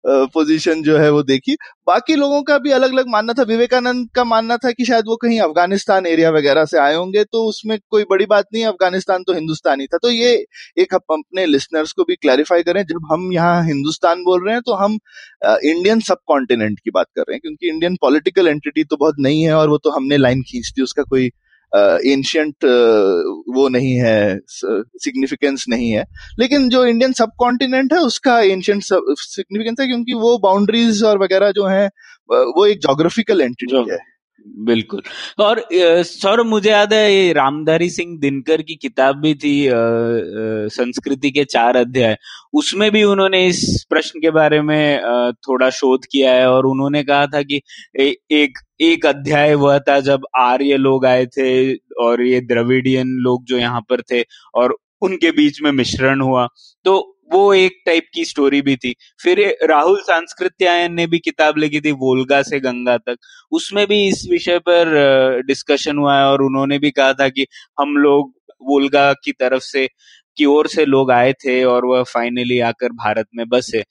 पोजीशन जो है वो देखी। बाकी लोगों का भी अलग अलग मानना था। विवेकानंद का मानना था कि शायद वो कहीं अफ़गानिस्तान एरिया वगैरह से आए होंगे तो उसमें कोई बड़ी बात नहीं, अफ़गानिस्तान तो हिंदुस्तानी था। तो ये एक हम, अपने लिसनर्स को भी क्लैरिफाई करें, जब हम यहाँ हिंदुस्तान बोल रहे हैं तो हम इंडियन सब कॉन्टिनेंट की बात कर रहे हैं, क्योंकि इंडियन पॉलिटिकल एंटिटी तो बहुत नहीं है और वो तो हमने लाइन खींच दी, उसका कोई एंशियंट वो नहीं है सिग्निफिकेंस नहीं है। लेकिन जो इंडियन सब कॉन्टिनेंट है उसका एंशियंट सिग्निफिकेंस है क्योंकि वो बाउंड्रीज और वगैरह जो है वो एक जोग्राफिकल एंटिटी है। बिल्कुल। और सौरभ मुझे याद है ये रामधारी सिंह दिनकर की किताब भी थी संस्कृति के चार अध्याय। उसमें भी उन्होंने इस प्रश्न के बारे में थोड़ा शोध किया है और उन्होंने कहा था कि ए, एक एक अध्याय वह था जब आर्य लोग आए थे और ये द्रविडियन लोग जो यहाँ पर थे और उनके बीच में मिश्रण हुआ। तो वो एक टाइप की स्टोरी भी थी। फिर राहुल सांस्कृत्यायन ने भी किताब लिखी थी, वोल्गा से गंगा तक। उसमें भी इस विषय पर डिस्कशन हुआ है और उन्होंने भी कहा था कि हम लोग वोल्गा की तरफ़ से, की ओर से लोग आए थे और वह फाइनली आकर भारत में बसे।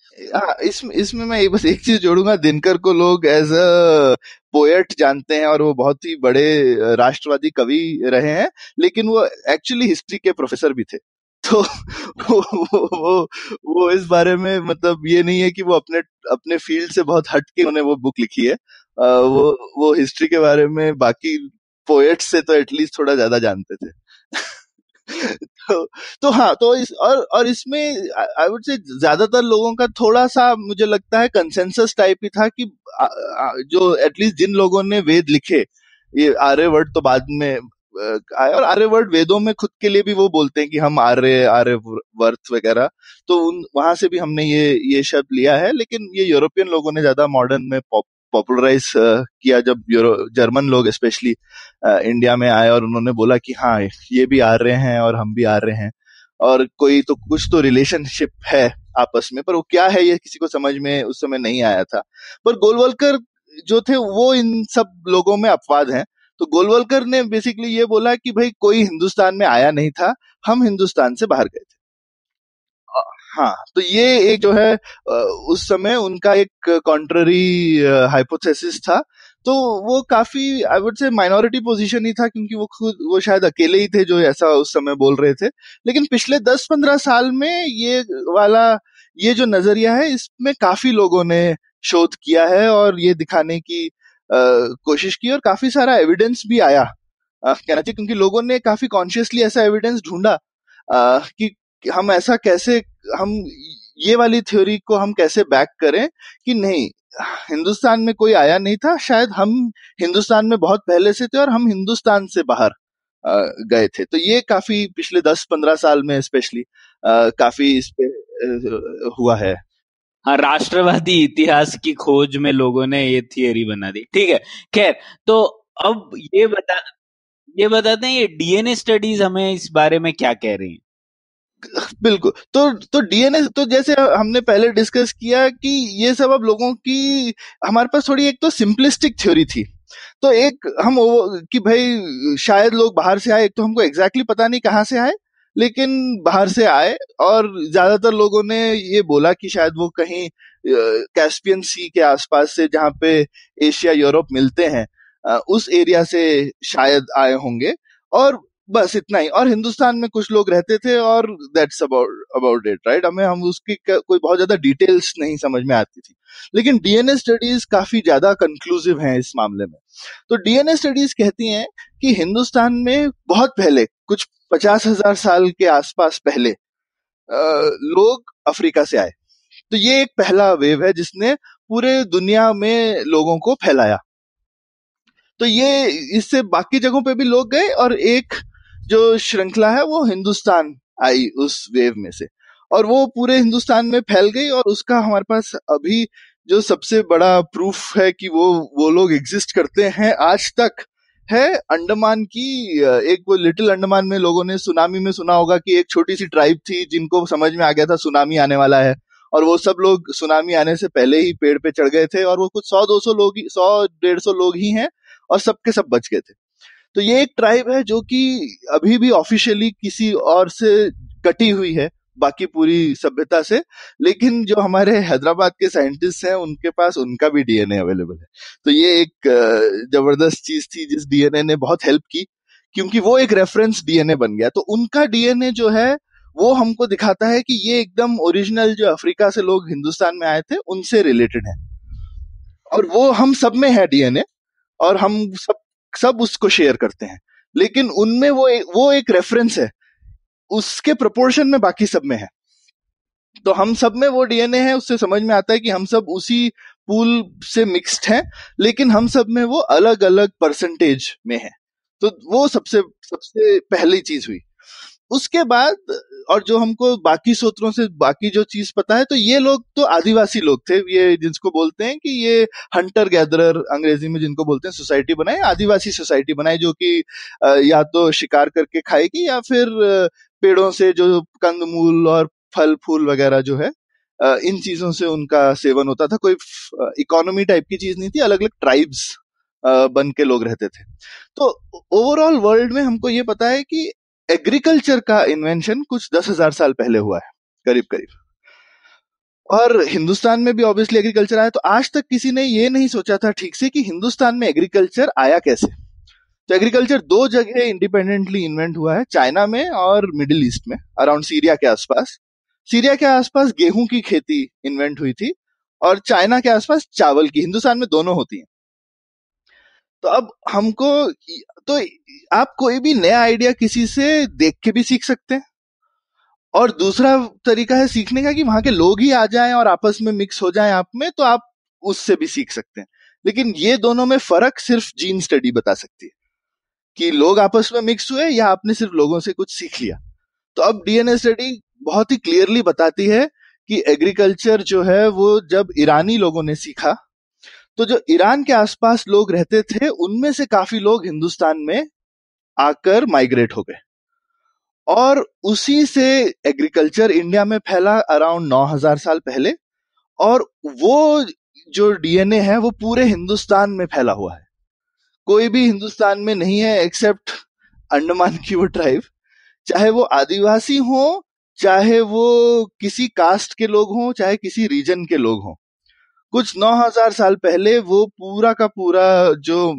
इसमें इसमें मैं बस एक चीज़ जोड़ूँगा, दिनकर को लोग एज अ पोएट जानते हैं और वो बहुत ही बड़े राष्ट्रवादी कवि रहे हैं, लेकिन वो एक्चुअली हिस्ट्री के प्रोफेसर भी थे। तो वो, वो वो इस बारे में मतलब ये नहीं है कि वो अपने अपने फ़ील्ड से बहुत हट के उन्होंने वो बुक लिखी है। आ, वो वो हिस्ट्री के बारे में बाकी पोएट से तो एटलीस्ट थोड़ा ज़्यादा जानते थे। तो तो हाँ तो इस और और इसमें आई वुड से ज़्यादातर लोगों का थोड़ा सा मुझे लगता है कंसेंसस टाइप ही था कि आ, आ, जो एटलीस्ट जिन लोगों ने वेद लिखे ये आर्यवर्ड तो बाद में आया और आर्यवर्ड वेदों में खुद के लिए भी वो बोलते हैं कि हम आर्य आर्य वर्थ वगैरह। तो उन, वहाँ से भी हमने ये ये शब्द लिया है, लेकिन ये यूरोपियन लोगों ने ज़्यादा मॉडर्न में पॉपुलराइज किया जब यूरो, जर्मन लोग स्पेशली इंडिया में आए और उन्होंने बोला कि हाँ ये भी आ रहे हैं और हम भी आ रहे हैं। और कोई तो कुछ तो रिलेशनशिप है आपस में, पर वो क्या है ये किसी को समझ में उस समय नहीं आया था। पर गोलवलकर जो थे वो इन सब लोगों में अपवाद हैं। तो गोलवलकर ने बेसिकली ये बोला कि भाई कोई हिंदुस्तान में आया नहीं था, हम हिंदुस्तान से बाहर गए थे। हाँ तो ये एक जो है उस समय उनका एक कॉन्ट्ररी हाइपोथेसिस था। तो वो काफ़ी I would say minority position ही था क्योंकि वो खुद, वो शायद अकेले ही थे जो ऐसा उस समय बोल रहे थे। लेकिन पिछले दस पंद्रह साल में ये वाला, ये जो नज़रिया है, इसमें काफ़ी लोगों ने शोध किया है और ये दिखाने की कोशिश की और काफ़ी सारा एविडेंस भी आया। कहना चाहिए क्योंकि लोगों ने काफ़ी कॉन्शियसली ऐसा एविडेंस ढूंढा कि हम ऐसा कैसे, हम ये वाली थ्योरी को हम कैसे बैक करें कि नहीं, हिंदुस्तान में कोई आया नहीं था, शायद हम हिंदुस्तान में बहुत पहले से थे और हम हिंदुस्तान से बाहर गए थे। तो ये काफ़ी पिछले दस पंद्रह साल में स्पेशली काफ़ी इस पे हुआ है। हाँ राष्ट्रवादी इतिहास की खोज में लोगों ने ये थियरी बना दी। ठीक है, खैर तो अब ये बता, ये बताते हैं, ये डीएनए स्टडीज़ हमें इस बारे में क्या कह रही हैं? बिल्कुल तो तो डीएनए तो जैसे हमने पहले डिस्कस किया कि ये सब अब लोगों की, हमारे पास थोड़ी एक तो सिंपलिस्टिक थ्योरी थी। तो एक हम कि भाई शायद लोग बाहर से आए, एक तो हमको एग्जैक्टली exactly पता नहीं कहाँ से आए लेकिन बाहर से आए और ज़्यादातर लोगों ने ये बोला कि शायद वो कहीं कैस्पियन सी के आसपास से जहाँ पे एशिया, यूरोप मिलते हैं उस एरिया से शायद आए होंगे। और बस इतना ही। और हिंदुस्तान में कुछ लोग रहते थे और that's about about it right हमें, हम उसकी कोई बहुत ज़्यादा डिटेल्स नहीं समझ में आती थी। लेकिन डीएनए स्टडीज़ काफ़ी ज़्यादा कंक्लूसिव हैं इस मामले में। तो डीएनए स्टडीज़ कहती हैं कि हिंदुस्तान में बहुत पहले कुछ पचास हज़ार साल के आसपास पहले लोग अफ्रीका से आए। तो ये एक पहला वेव है जिसने पूरे दुनिया में लोगों को फैलाया। तो ये इससे बाकी जगहों पे भी लोग गए और एक जो श्रृंखला है वो हिंदुस्तान आई उस वेव में से। और वो पूरे हिंदुस्तान में फैल गई और उसका हमारे पास अभी जो सबसे बड़ा प्रूफ है कि वो वो लोग एग्जिस्ट करते हैं आज तक। है अंडमान की एक वो लिटिल अंडमान में लोगों ने सुनामी में सुना होगा कि एक छोटी सी ट्राइब थी जिनको समझ में आ गया था सुनामी आने वाला है। और वो सब लोग सुनामी आने से पहले ही पेड़ पे चढ़ गए थे और वो कुछ सौ, दो सौ लोग ही, सौ, डेढ़ सौ लोग ही हैं और सबके सब बच गए थे। तो ये एक ट्राइब है जो कि अभी भी ऑफिशियली किसी और से कटी हुई है। बाकी पूरी सभ्यता से। लेकिन जो हमारे हैदराबाद के साइंटिस्ट हैं उनके पास उनका भी डीएनए अवेलेबल है। तो ये एक ज़बरदस्त चीज़ थी जिस डीएनए ने बहुत हेल्प की क्योंकि वो एक रेफरेंस डीएनए बन गया। तो उनका डीएनए जो है वो हमको दिखाता है कि ये एकदम ओरिजिनल जो अफ्रीका से लोग हिंदुस्तान में आए थे उनसे रिलेटेड है। और वो हम सब में है डीएनए और हम सब सब उसको शेयर करते हैं। लेकिन उनमें वो एक, वो एक रेफरेंस है। उसके प्रोपोर्शन में बाकी सब में है। तो हम सब में वो डीएनए है, उससे समझ में आता है कि हम सब उसी पूल से मिक्स्ड हैं, लेकिन हम सब में वो अलग अलग परसेंटेज में है। तो वो सबसे सबसे पहली चीज़ हुई। उसके बाद, और जो हमको बाकी सूत्रों से बाकी जो चीज़ पता है तो ये लोग तो आदिवासी लोग थे, ये जिसको बोलते हैं कि ये हंटर गैदरर अंग्रेज़ी में जिनको बोलते हैं सोसाइटी बनाए, आदिवासी सोसाइटी बनाए, जो कि या तो शिकार करके खाएगी या फिर पेड़ों से जो कंदमूल और फल फूल वगैरह जो है इन चीज़ों से उनका सेवन होता था। कोई इकोनॉमी टाइप की चीज़ नहीं थी अलग अलग ट्राइब्स बन के लोग रहते थे। तो ओवरऑल वर्ल्ड में हमको ये पता है कि एग्रीकल्चर का इन्वेंशन कुछ दस हज़ार साल पहले हुआ है करीब करीब और हिंदुस्तान में भी ऑब्वियसली एग्रीकल्चर आया तो आज तक किसी ने ये नहीं सोचा था ठीक से कि हिंदुस्तान में एग्रीकल्चर आया कैसे? तो एग्रीकल्चर दो जगह इंडिपेंडेंटली इन्वेंट हुआ है चाइना में और मिडिल ईस्ट में अराउंड सीरिया के आसपास। सीरिया के आसपास गेहूँ की खेती इन्वेंट हुई थी और चाइना के आसपास चावल की, हिंदुस्तान में दोनों होती हैं। तो अब हमको तो आप कोई भी नया आइडिया किसी से देख के भी सीख सकते हैं। और दूसरा तरीका है सीखने का कि वहाँ के लोग ही आ जाएँ और आपस में मिक्स हो जाएँ आप में तो आप उससे भी सीख सकते हैं। लेकिन ये दोनों में फ़र्क सिर्फ़ जीन स्टडी बता सकती है। कि लोग आपस में मिक्स हुए या आपने सिर्फ़ लोगों से कुछ सीख लिया? तो अब डीएनए स्टडी बहुत ही क्लियरली बताती है कि एग्रीकल्चर जो है वो जब ईरानी लोगों ने सीखा तो जो ईरान के आसपास लोग रहते थे, उनमें से काफ़ी लोग हिंदुस्तान में आकर माइग्रेट हो गए। और उसी से एग्रीकल्चर इंडिया में फैला अराउंड 9000 साल पहले, और वो जो डीएनए है वो पूरे हिंदुस्तान में फैला हुआ है। कोई भी हिंदुस्तान में नहीं है एक्सेप्ट अंडमान की वो ट्राइब चाहे वो आदिवासी हो, चाहे वो किसी कास्ट के लोग हों, चाहे किसी रीजन के लोग हों. कुछ 9000 साल पहले वो पूरा का पूरा जो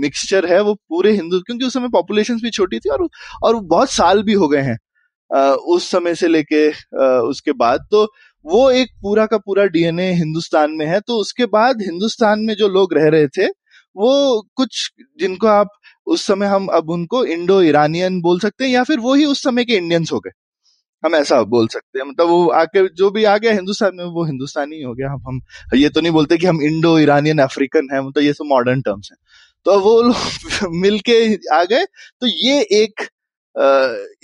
मिक्सचर है वो पूरे हिंदू, क्योंकि उस समय पॉपुलेशन भी छोटी थी और और बहुत साल भी हो गए हैं उस समय से लेके उसके बाद. तो वो एक पूरा का पूरा डीएनए हिंदुस्तान में है. तो उसके बाद हिंदुस्तान में जो लोग रह रहे थे वो कुछ जिनको आप उस समय हम अब उनको इंडो ईरानियन बोल सकते हैं या फिर वो ही उस समय के इंडियंस हो गए। हम ऐसा बोल सकते हैं। मतलब वो आके जो भी आ गया हिंदुस्तान में, वो हिंदुस्तानी हो गया। हम हम ये तो नहीं बोलते कि हम इंडो ईरानियन अफ्रीकन है मतलब ये सब मॉडर्न टर्म्स हैं। तो वो लोग मिलके आ गए। तो ये एक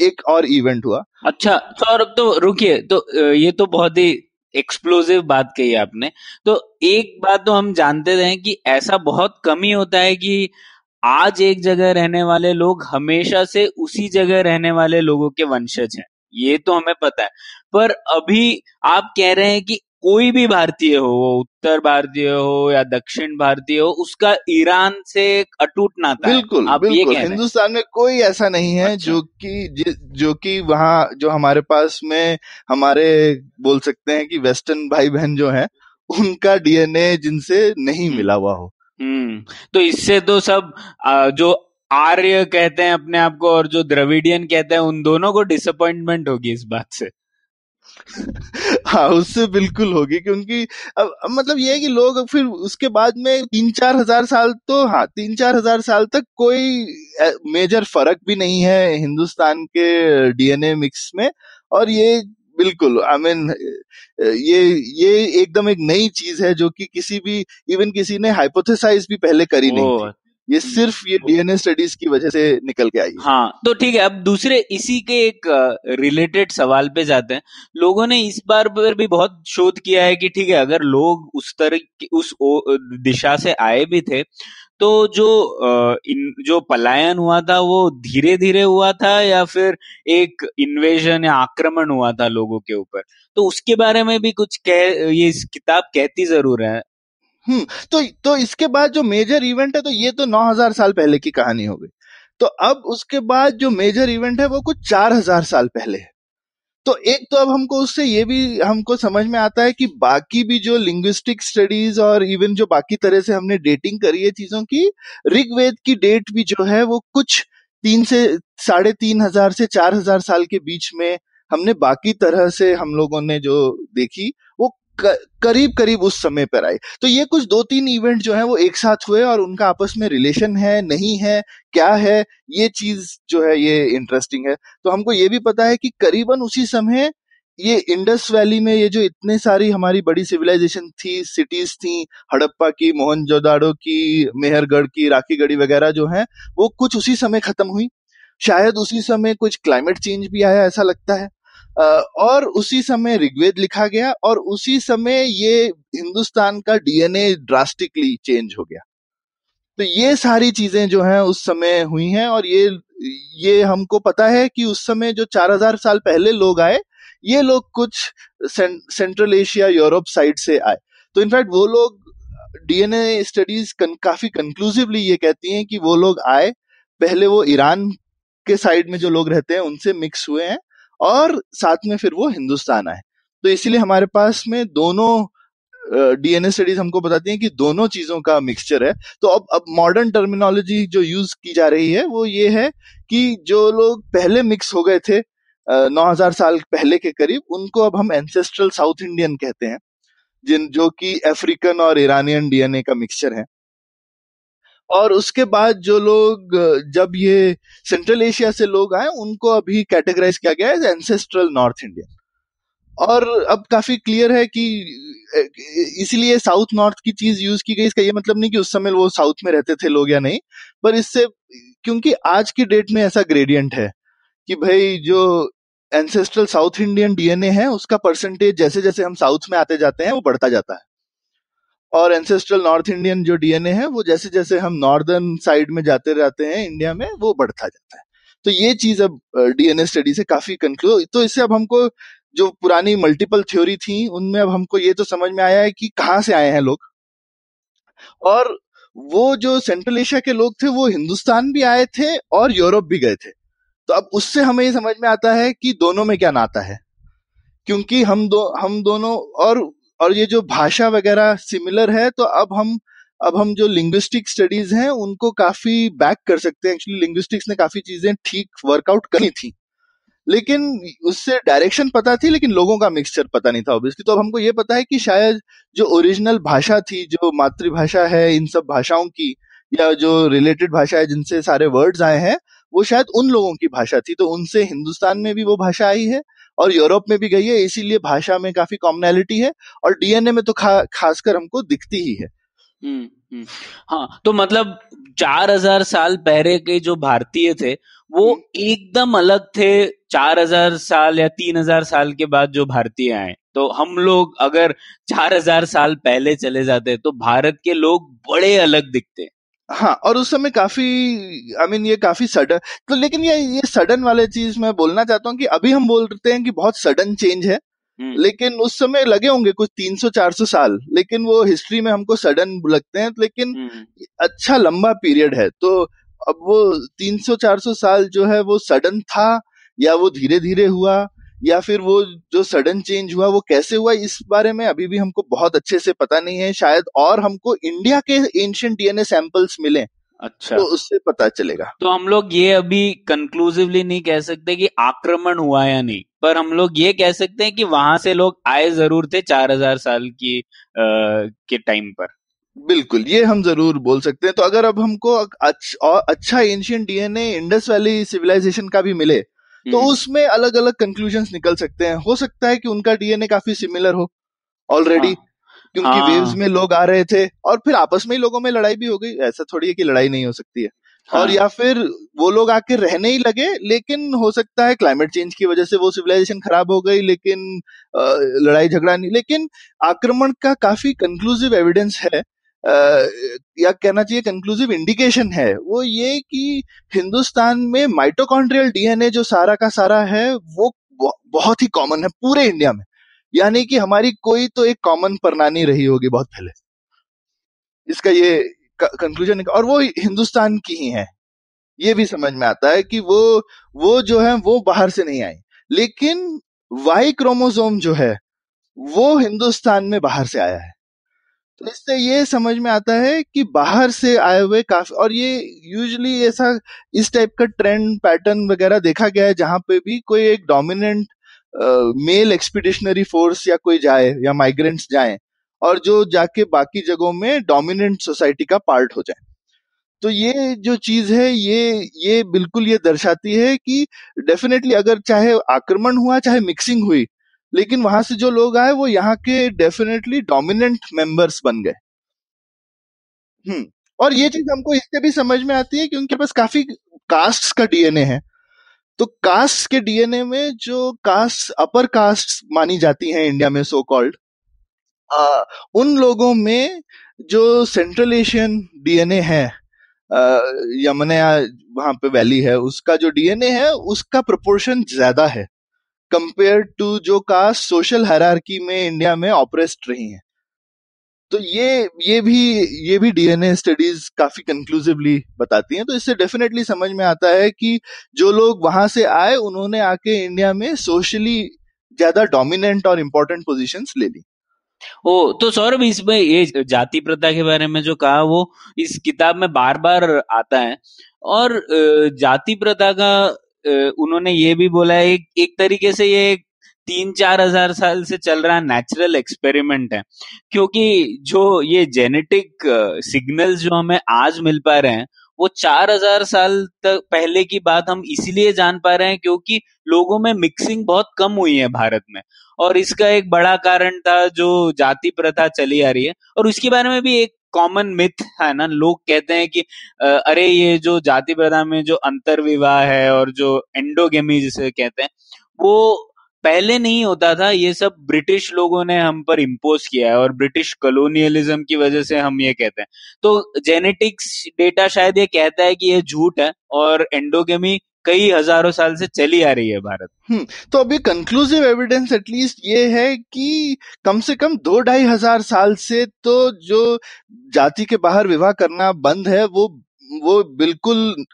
एक और इवेंट हुआ। अच्छा सौरभ तो रुकिए। तो ये तो बहुत ही एक्सप्लोसिव बात कही आपने। तो एक बात तो हम जानते रहे कि ऐसा बहुत कम ही होता है कि आज एक जगह रहने वाले लोग हमेशा से उसी जगह रहने वाले लोगों के वंशज हैं। ये तो हमें पता है। पर अभी आप कह रहे हैं कि कोई भी भारतीय हो वो उत्तर भारतीय हो या दक्षिण भारतीय हो उसका ईरान से अटूट नाता बिल्कुल आप बिल्कुल। ये हिंदुस्तान में कोई ऐसा नहीं है अच्छा। जो कि जो कि वहाँ जो हमारे पास में हमारे बोल सकते हैं कि वेस्टर्न भाई बहन जो हैं उनका डीएनए जिनसे नहीं हम्म। मिला हुआ हो। हम्म। तो इससे तो सब जो आर्य कहते हैं अपने आप को और जो द्रविडियन कहते हैं उन दोनों को डिसअपॉइंटमेंट होगी इस बात से। हाँ उससे बिल्कुल होगी क्योंकि अब, अब मतलब ये है कि लोग फिर उसके बाद में तीन चार हज़ार साल तो हाँ तीन चार हज़ार साल तक कोई मेजर फ़र्क भी नहीं है हिंदुस्तान के डीएनए मिक्स में और ये बिल्कुल आई I मीन mean, ये ये एकदम एक नई चीज़ है जो कि किसी भी इवन किसी ने हाइपोथेसाइज भी पहले करी नहीं थी। ये सिर्फ़ ये डीएनए स्टडीज़ की वजह से निकल के आई हाँ। तो ठीक है अब दूसरे इसी के एक रिलेटेड सवाल पे जाते हैं। लोगों ने इस बार पर भी बहुत शोध किया है कि ठीक है अगर लोग उस तरह उस दिशा से आए भी थे तो जो इन जो पलायन हुआ था वो धीरे धीरे हुआ था या फिर एक इन्वेजन या आक्रमण हुआ था लोगों के ऊपर? तो उसके बारे में भी कुछ कह ये किताब कहती ज़रूर है। हम्म तो तो इसके बाद जो मेजर इवेंट है तो ये तो 9000 साल पहले की कहानी हो गई। तो अब उसके बाद जो मेजर इवेंट है, वो कुछ 4000 साल पहले है। तो एक तो अब हमको उससे ये भी, हमको समझ में आता है कि बाकी भी जो लिंग्विस्टिक स्टडीज़ और इवन जो बाकी तरह से हमने डेटिंग करी है चीज़ों की, ऋग्वेद की डेट भी जो है, वो कुछ तीन से, साढ़े तीन हज़ार से चार हज़ार साल के बीच में हमने बाकी तरह से हम लोगों ने जो देखी, वो करीब करीब उस समय पर आए। तो ये कुछ दो तीन इवेंट जो है वो एक साथ हुए और उनका आपस में रिलेशन है, नहीं है, क्या है, ये चीज़ जो है ये इंटरेस्टिंग है। तो हमको ये भी पता है कि करीबन उसी समय ये इंडस वैली में ये जो इतने सारी हमारी बड़ी सिविलाइजेशन थी सिटीज़ थी, हड़प्पा की, मोहनजोदाड़ो की, मेहरगढ़ की, राखीगढ़ी वगैरह जो है, वो कुछ उसी समय खत्म हुई। शायद उसी समय कुछ क्लाइमेट चेंज भी आया, ऐसा लगता है। और उसी समय ऋग्वेद लिखा गया और उसी समय ये हिंदुस्तान का डीएनए ड्रास्टिकली चेंज हो गया। तो ये सारी चीज़ें जो हैं उस समय हुई हैं और ये ये हमको पता है कि उस समय जो 4000 साल पहले लोग आए ये लोग कुछ सें, सेंट्रल एशिया यूरोप साइड से आए। तो इनफैक्ट वो लोग डीएनए स्टडीज़ कन, काफ़ी कंक्लूसिवली ये कहती हैं कि वो लोग आए पहले वो ईरान के साइड में जो लोग रहते हैं उनसे मिक्स हुए हैं। और साथ में फिर वो हिंदुस्तान आए। तो इसीलिए हमारे पास में दोनों डीएनए स्टडीज़ हमको बताती हैं कि दोनों चीज़ों का मिक्सचर है। तो अब अब मॉडर्न टर्मिनोलॉजी जो यूज़ की जा रही है, वो ये है कि जो लोग पहले मिक्स हो गए थे नौ हज़ार साल पहले के करीब, उनको अब हम एंसेस्ट्रल साउथ इंडियन कहते हैं, जिन, जो कि अफ्रीकन और ईरानियन डीएनए का मिक्सचर है। और उसके बाद जो लोग, जब ये सेंट्रल एशिया से लोग आए, उनको अभी कैटेगराइज किया गया है एंसेस्ट्रल नॉर्थ इंडियन और अब काफ़ी क्लियर है कि इसीलिए साउथ नॉर्थ की चीज़ यूज़ की गई। इसका ये मतलब नहीं कि उस समय वो साउथ में रहते थे लोग या नहीं, पर इससे, क्योंकि आज की डेट में ऐसा ग्रेडियंट है कि भाई जो एंसेस्ट्रल साउथ इंडियन डीएनए है, उसका परसेंटेज जैसे जैसे हम साउथ में आते जाते हैं, वो बढ़ता जाता है। और एंसेस्ट्रल नॉर्थ इंडियन जो डीएनए है, वो जैसे जैसे हम नॉर्दर्न साइड में जाते रहते हैं इंडिया में, वो बढ़ता जाता है। तो ये चीज़ अब डीएनए स्टडी से काफ़ी कंक्लूड तो इससे अब हमको जो पुरानी मल्टीपल थ्योरी थी, उनमें अब हमको ये तो समझ में आया है कि कहाँ से आए हैं लोग। और वो जो सेंट्रल एशिया के लोग थे, वो हिंदुस्तान भी आए थे और यूरोप भी गए थे। तो अब उससे हमें ये समझ में आता है कि दोनों में क्या नाता है। क्योंकि हम दो, हम दोनों और और ये जो भाषा वगैरह सिमिलर है तो अब हम अब हम जो लिंग्विस्टिक स्टडीज़ हैं, उनको काफ़ी बैक कर सकते हैं। एक्चुअली लिंग्विस्टिक्स ने काफ़ी चीज़ें ठीक वर्कआउट करी थी। लेकिन उससे डायरेक्शन पता थी, लेकिन लोगों का मिक्सचर पता नहीं था ऑब्वियसली तो अब हमको ये पता है कि शायद जो ओरिजिनल भाषा थी, जो मातृभाषा है, इन सब भाषाओं की, या जो रिलेटेड भाषा है, जिनसे सारे वर्ड्स आए हैं, वो शायद उन लोगों की भाषा थी। तो उनसे हिंदुस्तान में भी वो भाषा आई है और यूरोप में भी गई है इसीलिए भाषा में काफ़ी कॉमनैलिटी है और डीएनए में तो खा, खासकर हमको दिखती ही है हम्म, हम्म। हाँ तो मतलब चार हज़ार साल पहले के जो भारतीय थे वो हम्म। एकदम अलग थे चार हज़ार साल या तीन हज़ार साल के बाद जो भारतीय आए तो हम लोग अगर चार हज़ार साल पहले चले जाते तो भारत के लोग बड़े अलग दिखते हाँ और उस समय काफ़ी आई I मीन mean, ये काफ़ी सडन तो लेकिन ये ये सडन वाले चीज़ मैं बोलना चाहता हूँ कि अभी हम बोलते हैं कि बहुत सडन चेंज है हम्म। लेकिन उस समय लगे होंगे कुछ 300-400 साल लेकिन वो हिस्ट्री में हमको सडन लगते हैं लेकिन हम्म। अच्छा लंबा पीरियड है तो अब वो 300-400 साल जो है वो सडन था या वो धीरे धीरे हुआ या फिर वो जो सडन चेंज हुआ वो कैसे हुआ इस बारे में अभी भी हमको बहुत अच्छे से पता नहीं है। शायद और हमको इंडिया के एंशियंट डीएनए सैंपल्स मिले अच्छा। तो उससे पता चलेगा। तो हम लोग ये अभी कंक्लूसिवली नहीं कह सकते कि आक्रमण हुआ या नहीं पर हम लोग ये कह सकते हैं कि वहाँ से लोग आए ज़रूर थे चार हज़ार साल की आ, के टाइम पर। बिल्कुल ये हम ज़रूर बोल सकते हैं। तो अगर अब हमको अच्छा, अच्छा ancient DNA Indus valley civilisation का भी मिले तो हम्म। उसमें अलग अलग कंक्लूजन निकल सकते हैं। हो सकता है कि उनका डीएनए काफ़ी सिमिलर हो ऑलरेडी क्योंकि वेव्स में लोग आ रहे थे और फिर आपस में ही लोगों में लड़ाई भी हो गई। ऐसा थोड़ी है कि लड़ाई नहीं हो सकती है। हाँ, और या फिर वो लोग आके रहने ही लगे लेकिन हो सकता है क्लाइमेट चेंज की वजह से वो सिविलाइजेशन खराब हो गई लेकिन लड़ाई झगड़ा नहीं। लेकिन आक्रमण का काफ़ी कंक्लूसिव एविडेंस है या कहना चाहिए कंक्लूसिव इंडिकेशन है, वो ये कि हिंदुस्तान में माइटोकॉन्ड्रियल डीएनए जो सारा का सारा है, वो बहुत ही कॉमन है पूरे इंडिया में। यानी कि हमारी कोई तो एक कॉमन प्रणाली रही होगी बहुत पहले। इसका ये कंक्लूजन और वो हिंदुस्तान की ही है। ये भी समझ में आता है कि वो वो जो है, वो बाहर से नहीं आई। लेकिन वाई क्रोमोसोम जो है, वो हिंदुस्तान में बाहर से आया है। तो इससे ये समझ में आता है कि बाहर से आए हुए काफ़ी, और ये यूजली ऐसा इस टाइप का ट्रेंड पैटर्न वगैरह देखा गया है जहाँ पे भी कोई एक डोमिनेंट मेल एक्सपीडिशनरी फोर्स या कोई जाए या माइग्रेंट्स जाए और जो जाके बाकी जगहों में डोमिनेंट सोसाइटी का पार्ट हो जाए। तो ये जो चीज़ है, ये ये बिल्कुल ये दर्शाती है कि डेफिनेटली अगर चाहे आक्रमण हुआ, चाहे मिक्सिंग हुई लेकिन वहाँ से जो लोग आए, वो यहाँ के डेफिनेटली डोमिनेंट मेंबर्स बन गए। हम्म और ये चीज़ हमको इससे भी समझ में आती है कि उनके पास काफ़ी कास्ट का डीएनए है। तो कास्ट के डीएनए में जो कास्ट अपर कास्ट मानी जाती हैं इंडिया में सो कॉल्ड उन लोगों में जो सेंट्रल एशियन डीएनए है यमुना वहाँ पे वैली है, उसका जो डीएनए है, उसका प्रोपोर्शन ज़्यादा है। कंपेयर टू जो कास्ट सोशल हैरार्की में इंडिया में ऑपरेस्ट रही हैं। तो ये ये भी ये भी डीएनए स्टडीज़ काफ़ी कंक्लूसिवली बताती हैं। तो इससे डेफिनेटली समझ में आता है कि जो लोग वहाँ से आए, उन्होंने आके इंडिया में सोशली ज़्यादा डोमिनेंट और इम्पोर्टेंट पोजीशंस ले ली। ओ तो सौरभ, इसमें ये जाति प्रथा के बारे में जो कहा, वो इस किताब में बार बार आता है। और जाति प्रथा का उन्होंने ये भी बोला है एक, एक तरीके से ये तीन चार हज़ार साल से चल रहा नेचुरल एक्सपेरिमेंट है। क्योंकि जो ये जेनेटिक सिग्नल्स जो हमें आज मिल पा रहे हैं वो चार हज़ार साल तक पहले की बात हम इसीलिए जान पा रहे हैं क्योंकि लोगों में मिक्सिंग बहुत कम हुई है भारत में। और इसका एक बड़ा कारण था जो जाति प्रथा चली आ रही है। और उसके बारे में भी एक कॉमन मिथ है ना? लोग कहते हैं कि अरे ये जो जाति प्रथा में जो अंतर विवाह है और जो एंडोगेमी जिसे कहते हैं, वो पहले नहीं होता था। ये सब ब्रिटिश लोगों ने हम पर इम्पोज किया है और ब्रिटिश कॉलोनियलिज्म की वजह से हम ये कहते हैं। तो जेनेटिक्स डेटा शायद ये कहता है कि ये झूठ है और एंडोगेमी कई हज़ारों साल से चली आ रही है भारत हम्म तो अभी कंक्लूसिव एविडेंस एटलीस्ट ये है कि कम से कम दो ढाई हज़ार साल से तो जो जाति के बाहर विवाह करना बंद है वो वो बिल्कुल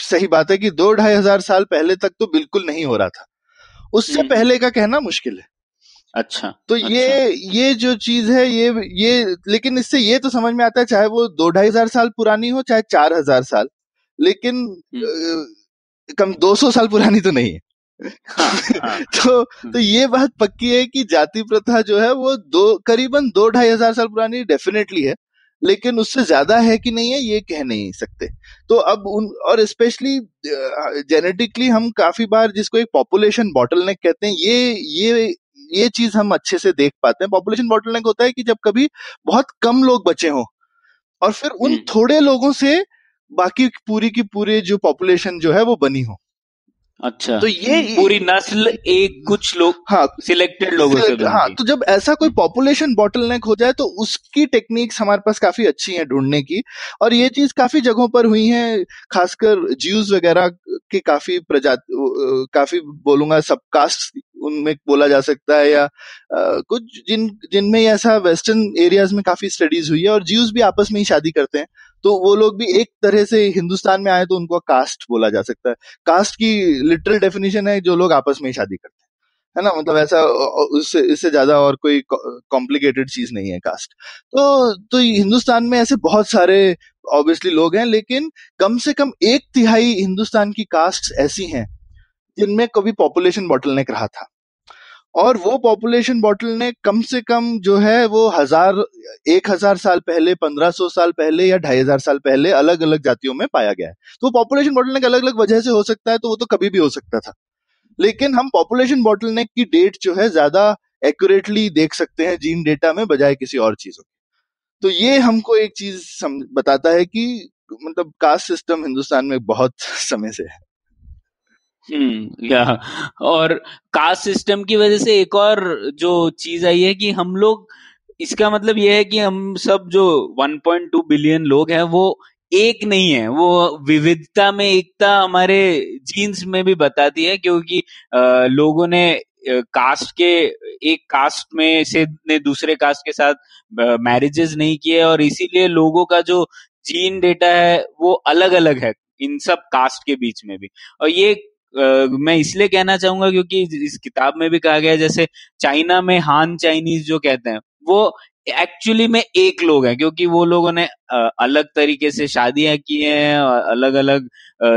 सही बात है कि दो ढाई हज़ार साल पहले तक तो बिल्कुल नहीं हो रहा था उससे हम्म। पहले का कहना मुश्किल है अच्छा तो अच्छा ये ये जो चीज़ है ये ये लेकिन इससे ये तो समझ में आता है चाहे वो दो ढाई हज़ार साल पुरानी हो चाहे चार हज़ार साल लेकिन हम्म। कम दो सौ साल पुरानी तो नहीं है। हाँ, हाँ, तो तो ये बात पक्की है कि जाति प्रथा जो है वो दो करीबन दो ढाई हज़ार साल पुरानी डेफिनेटली है लेकिन उससे ज़्यादा है कि नहीं है ये कह नहीं सकते। तो अब उन और स्पेशली जेनेटिकली हम काफ़ी बार जिसको एक पॉपुलेशन बॉटलनेक कहते हैं ये ये ये चीज़ हम अच्छे से देख पाते हैं। पॉपुलेशन बॉटलनेक होता है कि जब कभी बहुत कम लोग बचे हों और फिर उन हम्म। थोड़े लोगों से बाकी पूरी की पूरी जो पॉपुलेशन जो है वो बनी हो। अच्छा। तो ये पूरी नस्ल एक कुछ लोग हाँ। सिलेक्टेड लोगों से हाँ तो जब ऐसा कोई पॉपुलेशन बॉटलनेक हो जाए तो उसकी टेक्निक्स हमारे पास काफ़ी अच्छी हैं ढूँढने की। और ये चीज़ काफ़ी जगहों पर हुई है खासकर ज्यूज वगैरह के काफ़ी प्रजाति काफ़ी बोलूँगा सबकास्ट उनमें बोला जा सकता है या अ, कुछ जिन जिनमें ऐसा वेस्टर्न एरियाज़ में काफ़ी स्टडीज़ हुई है और ज्यूज भी आपस में ही शादी करते हैं। तो वो लोग भी एक तरह से हिंदुस्तान में आए तो उनको कास्ट बोला जा सकता है। कास्ट की लिटरल डेफिनेशन है जो लोग आपस में ही शादी करते हैं। है ना? मतलब ऐसा, उससे, इससे ज़्यादा और कोई कॉम्प्लिकेटेड चीज़ नहीं है कास्ट तो तो हिंदुस्तान में ऐसे बहुत सारे ऑब्वियसली लोग हैं, लेकिन कम से कम एक तिहाई हिंदुस्तान की कास्ट ऐसी हैं जिनमें कभी पॉपुलेशन बॉटलनेक रहा था। और वो पॉपुलेशन बॉटलनेक कम से कम जो है वो हज़ार, एक हज़ार साल पहले, पंद्रह सौ साल पहले या ढाई हज़ार साल पहले अलग अलग जातियों में पाया गया है। तो पॉपुलेशन बॉटल बॉटलनेक अलग अलग वजह से हो सकता है तो वो तो कभी भी हो सकता था। लेकिन हम पॉपुलेशन बॉटलनेक की डेट जो है ज़्यादा एक्यूरेटली देख सकते हैं जीन डेटा में, बजाय किसी और चीज़ों तो ये हमको एक चीज़ बताता है कि मतलब कास्ट सिस्टम हिंदुस्तान में बहुत समय से है। हम्म या। और कास्ट सिस्टम की वजह से एक और जो चीज़ आई है कि हम लोग, इसका मतलब ये है कि हम सब जो 1.2 बिलियन लोग हैं, वो एक नहीं है। वो विविधता में एकता हमारे जीन्स में भी बताती है, क्योंकि लोगों ने कास्ट के, एक कास्ट में से ने दूसरे कास्ट के साथ मैरिजेस नहीं किए और इसीलिए लोगों का जो जीन डेटा है, वो अलग अलग है इन सब कास्ट के बीच में भी। और ये मैं इसलिए कहना चाहूँगा क्योंकि इस किताब में भी कहा गया जैसे चाइना में हान चाइनीज़ जो कहते हैं, वो एक्चुअली में एक लोग हैं, क्योंकि वो लोगों ने अलग तरीके से शादियाँ की हैं अलग अलग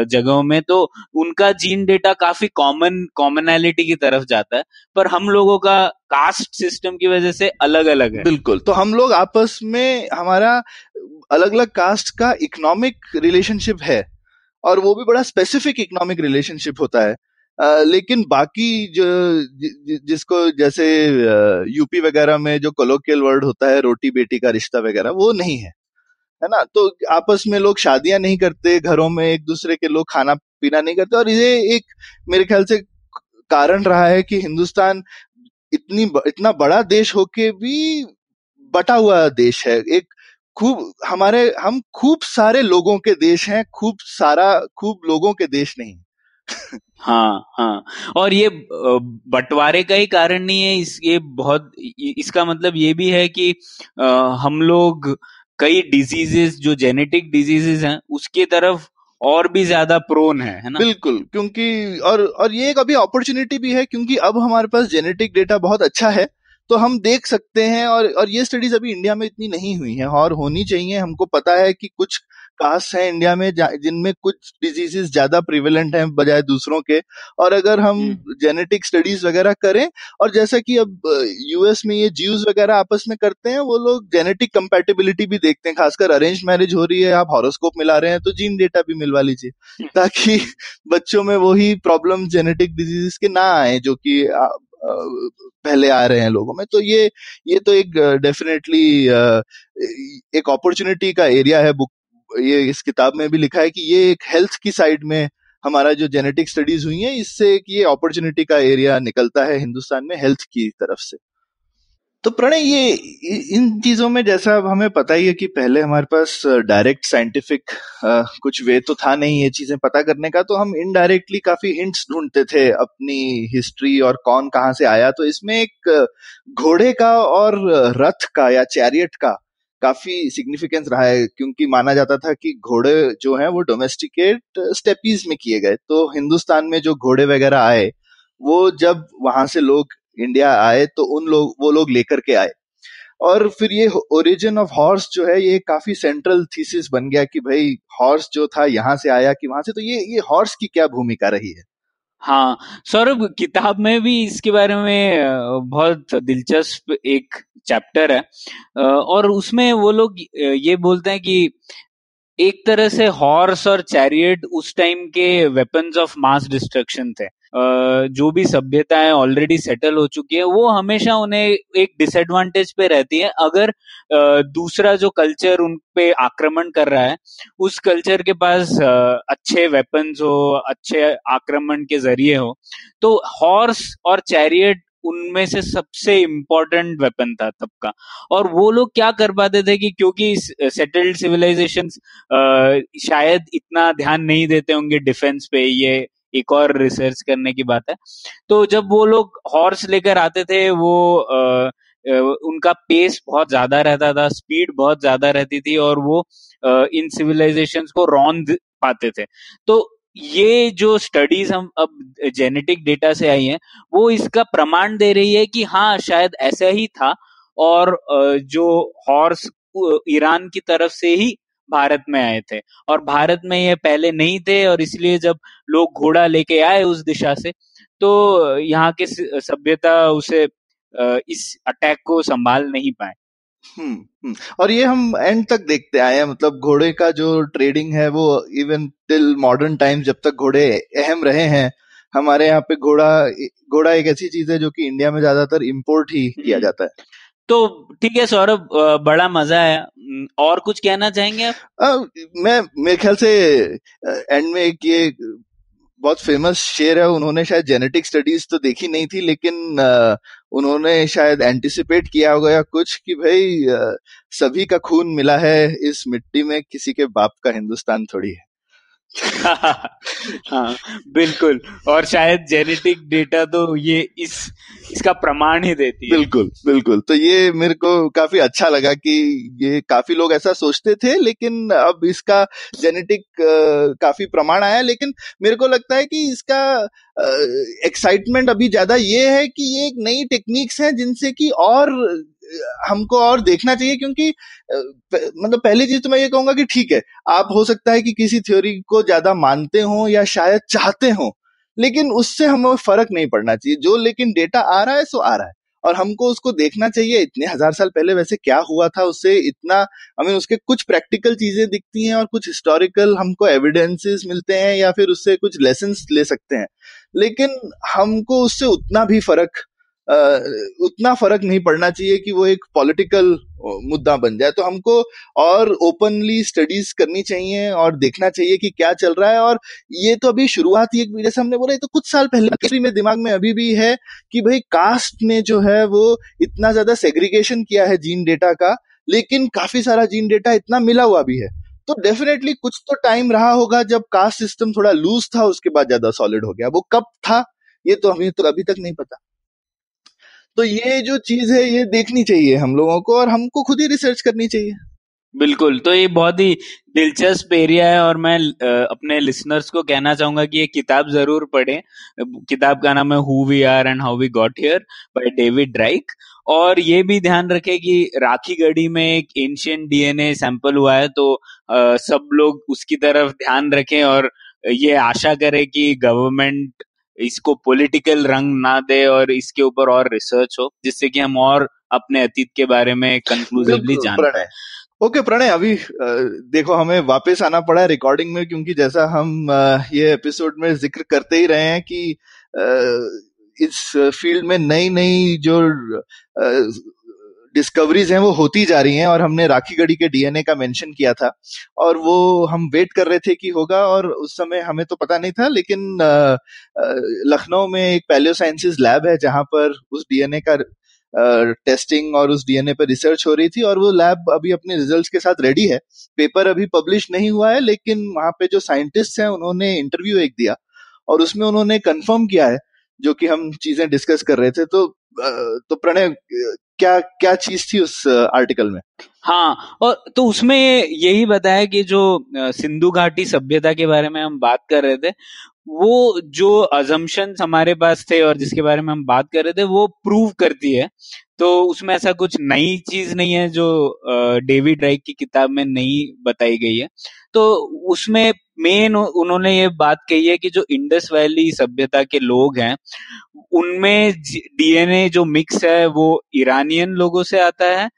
जगहों में तो उनका जीन डेटा काफ़ी कॉमन कॉमनैलिटी की तरफ़ जाता है, पर हम लोगों का कास्ट सिस्टम की वजह से अलग अलग है। बिल्कुल तो हम लोग आपस में, हमारा अलग अलग कास्ट का इकोनॉमिक रिलेशनशिप है। और वो भी बड़ा स्पेसिफिक इकोनॉमिक रिलेशनशिप होता है। Uh, लेकिन बाकी जो जि, जि, जिसको जैसे यूपी वगैरह में जो कोलोकियल वर्ड होता है रोटी बेटी का रिश्ता वगैरह वो नहीं है। है ना? तो आपस में लोग शादियाँ नहीं करते घरों में एक दूसरे के लोग खाना पीना नहीं करते और ये एक मेरे ख्याल से कारण रहा है कि हिंदुस्तान इतनी इतना बड़ा देश होके भी बटा हुआ देश है। एक खूब हमारे हम खूब सारे लोगों के देश हैं खूब सारा खूब लोगों के देश नहीं। हाँ हाँ। और ये बंटवारे का ही कारण नहीं है इस ये बहुत इसका मतलब ये भी है कि आ, हम लोग कई डिजीजेस जो जेनेटिक डिजीजेस हैं उसकी तरफ़ और भी ज़्यादा प्रोन है है ना? बिल्कुल क्योंकि और और ये एक अभी अपॉर्चुनिटी भी है क्योंकि अब हमारे पास जेनेटिक डेटा बहुत अच्छा है तो हम देख सकते हैं और और ये स्टडीज़ अभी इंडिया में इतनी नहीं हुई हैं। और होनी चाहिए हमको पता है कि कुछ कास्ट है इंडिया में जिनमें कुछ डिजीजेस ज़्यादा प्रिवेलेंट हैं बजाय दूसरों के। और अगर हम जेनेटिक स्टडीज़ वगैरह करें और जैसा कि अब यूएस में ये ज्यूज वगैरह आपस में करते हैं वो लोग जेनेटिक कंपेटेबिलिटी भी देखते हैं खासकर अरेंज मैरिज हो रही है आप हॉरोस्कोप मिला रहे हैं तो जीन डेटा भी मिलवा लीजिए ताकि बच्चों में वही प्रॉब्लम जेनेटिक डिजीजेस के ना आए जो कि पहले आ रहे हैं लोगों में तो ये ये तो एक डेफिनेटली एक अपॉर्चुनिटी का एरिया है बुक ये इस किताब में भी लिखा है कि ये एक हेल्थ की साइड में हमारा जो जेनेटिक स्टडीज़ हुई है, इससे एक ये अपॉर्चुनिटी का एरिया निकलता है हिंदुस्तान में हेल्थ की तरफ़ से। तो प्रणय, ये इन चीज़ों में जैसा अब हमें पता ही है कि पहले हमारे पास डायरेक्ट साइंटिफिक कुछ वे तो था नहीं ये चीज़ें पता करने का तो हम इनडायरेक्टली काफ़ी हिंट्स ढूंढते थे अपनी हिस्ट्री और कौन कहाँ से आया। तो इसमें एक घोड़े का और रथ का या चैरियट का काफ़ी सिग्निफिकेंस रहा है, क्योंकि माना जाता था कि घोड़े जो हैं वो डोमेस्टिकेट स्टेपीज में किए गए। तो हिंदुस्तान में जो घोड़े वगैरह आए, वो जब वहाँ से लोग इंडिया आए तो उन लोग, वो लोग लेकर के आए। और फिर ये ओरिजिन ऑफ़ हॉर्स जो है, ये काफ़ी सेंट्रल थीसिस बन गया कि भाई हॉर्स जो था, यहाँ से आया कि वहाँ से तो ये ये हॉर्स की क्या भूमिका रही है? हाँ सौरभ, किताब में भी इसके बारे में बहुत दिलचस्प एक चैप्टर है। और उसमें वो लोग ये बोलते हैं कि एक तरह से हॉर्स और चैरियट उस टाइम के वेपन्स ऑफ़ मास डिस्ट्रक्शन थे। जो भी सभ्यताएँ ऑलरेडी सेटल हो चुकी है, वो हमेशा उन्हें एक डिसएडवांटेज पे रहती है। अगर दूसरा जो कल्चर उन पे आक्रमण कर रहा है, उस कल्चर के पास अच्छे वेपन्स हो, अच्छे आक्रमण के ज़रिए हो तो हॉर्स और चैरियट उनमें से सबसे इम्पोर्टेंट वेपन था तब का और वो लोग क्या कर पाते थे कि क्योंकि सेटल्ड सिविलाइजेशन शायद इतना ध्यान नहीं देते होंगे डिफेंस पे, ये एक और रिसर्च करने की बात है। तो जब वो लोग हॉर्स लेकर आते थे वो आ, उनका पेस बहुत ज़्यादा रहता था स्पीड बहुत ज़्यादा रहती थी और वो इन सिविलाइजेशंस को रौंद पाते थे। तो ये जो स्टडीज़ हम अब जेनेटिक डेटा से आई हैं वो इसका प्रमाण दे रही है कि हाँ शायद ऐसा ही था और जो हॉर्स ईरान की तरफ़ से ही भारत में आए थे। और भारत में ये पहले नहीं थे और इसलिए जब लोग घोड़ा लेके आए उस दिशा से तो यहाँ के सभ्यता उसे इस अटैक को संभाल नहीं पाए। हम्म, हम्म। और ये हम एंड तक देखते आए हैं मतलब घोड़े का जो ट्रेडिंग है वो इवन टिल मॉडर्न टाइम जब तक घोड़े अहम रहे हैं हमारे यहाँ पे घोड़ा घोड़ा एक ऐसी चीज़ है जो कि इंडिया में ज़्यादातर इम्पोर्ट ही किया हम्म। जाता है। तो ठीक है सौरभ बड़ा मज़ा आया। और कुछ कहना चाहेंगे आप? मैं, मेरे ख्याल से एंड में एक ये बहुत फ़ेमस शेर है, उन्होंने शायद जेनेटिक स्टडीज़ तो देखी नहीं थी, लेकिन उन्होंने शायद एंटिसिपेट किया होगा या कुछ कि भाई सभी का खून मिला है, इस मिट्टी में किसी के बाप का हिंदुस्तान थोड़ी है। हाँ बिल्कुल। और शायद जेनेटिक डेटा तो ये इस, इसका प्रमाण ही देती है। बिल्कुल बिल्कुल। तो ये मेरे को काफ़ी अच्छा लगा कि ये काफ़ी लोग ऐसा सोचते थे, लेकिन अब इसका जेनेटिक काफ़ी प्रमाण आया। लेकिन मेरे को लगता है कि इसका एक्साइटमेंट अभी ज़्यादा ये है कि ये एक नई टेक्निक्स है जिनसे कि और हमको और देखना चाहिए क्योंकि मतलब पहली चीज़ तो मैं ये कहूँगा कि ठीक है, आप हो सकता है कि किसी थ्योरी को ज़्यादा मानते हो या शायद चाहते हो, लेकिन उससे हमें फ़र्क नहीं पड़ना चाहिए। जो लेकिन डेटा आ रहा है, सो आ रहा है। और हमको उसको देखना चाहिए, इतने हज़ार साल पहले वैसे क्या हुआ था, उससे इतना हमें उसके कुछ प्रैक्टिकल चीज़ें दिखती हैं और कुछ हिस्टोरिकल हमको एविडेंसेस मिलते हैं या फिर उससे कुछ लेसन ले सकते हैं। लेकिन हमको उससे उतना भी फ़र्क उतना फ़र्क नहीं पड़ना चाहिए कि वो एक पॉलिटिकल मुद्दा बन जाए। तो हमको और ओपनली स्टडीज़ करनी चाहिए और देखना चाहिए कि क्या चल रहा है। और ये तो अभी शुरुआत ही एक जैसे हमने बोला तो कुछ साल पहले मेरे दिमाग में अभी भी है कि भाई कास्ट ने जो है वो इतना ज़्यादा सेग्रीगेशन किया है जीन डेटा का, लेकिन काफ़ी सारा जीन डेटा इतना मिला हुआ भी है। तो डेफिनेटली कुछ तो टाइम रहा होगा जब कास्ट सिस्टम थोड़ा लूज था, उसके बाद ज़्यादा सॉलिड हो गया। वो कब था, ये तो हमें तो अभी तक नहीं पता। तो ये जो चीज़ है ये देखनी चाहिए हम लोगों को और हमको खुद ही रिसर्च करनी चाहिए। बिल्कुल तो ये बहुत ही दिलचस्प एरिया है और मैं अपने लिसनर्स को कहना चाहूँगा कि ये किताब ज़रूर पढ़ें। किताब का नाम है who we are and how we got here by David ड्राइक और ये भी ध्यान रखें कि राखी गढ़ी में एक एंशियंट डीएनए सैंपल हुआ है तो आ, सब लोग उसकी तरफ़ ध्यान रखें और ये आशा करें कि गवर्नमेंट इसको पॉलिटिकल रंग ना दे और इसके ऊपर और रिसर्च हो जिससे कि हम और अपने अतीत के बारे में कंक्लूसिवली जान पाए। ओके प्रणय अभी देखो हमें वापस आना पड़ा रिकॉर्डिंग में क्योंकि जैसा हम ये एपिसोड में ज़िक्र करते ही रहे हैं कि इस फ़ील्ड में नई नई जो डिस्कवरीज हैं, वो होती जा रही हैं और हमने राखी गढ़ी के डीएनए का मेंशन किया था और वो हम वेट कर रहे थे कि होगा और उस समय हमें तो पता नहीं था लेकिन लखनऊ में एक पैलियो साइंसेज लैब है जहाँ पर उस डीएनए का टेस्टिंग और उस डीएनए पर रिसर्च हो रही थी और वो लैब अभी अपने रिजल्ट्स के साथ रेडी है। पेपर अभी पब्लिश नहीं हुआ है लेकिन वहाँ पे जो साइंटिस्ट हैं, उन्होंने इंटरव्यू एक दिया और उसमें उन्होंने कंफर्म किया है जो कि हम चीज़ें डिस्कस कर रहे थे। तो तो प्रणय क्या क्या चीज़ थी उस आर्टिकल में? हाँ और तो उसमें यही बताया कि जो सिंधु घाटी सभ्यता के बारे में हम बात कर रहे थे, वो जो अजम्पन हमारे पास थे और जिसके बारे में हम बात कर रहे थे, वो प्रूव करती है। तो उसमें ऐसा कुछ नई चीज़ नहीं है जो डेविड राइक की किताब में नहीं बताई गई है। तो उसमें मेन उन्होंने ये बात कही है कि जो इंडस वैली सभ्यता के लोग हैं, उनमें डीएनए जो मिक्स है, वो ईरानियन लोगों से आता है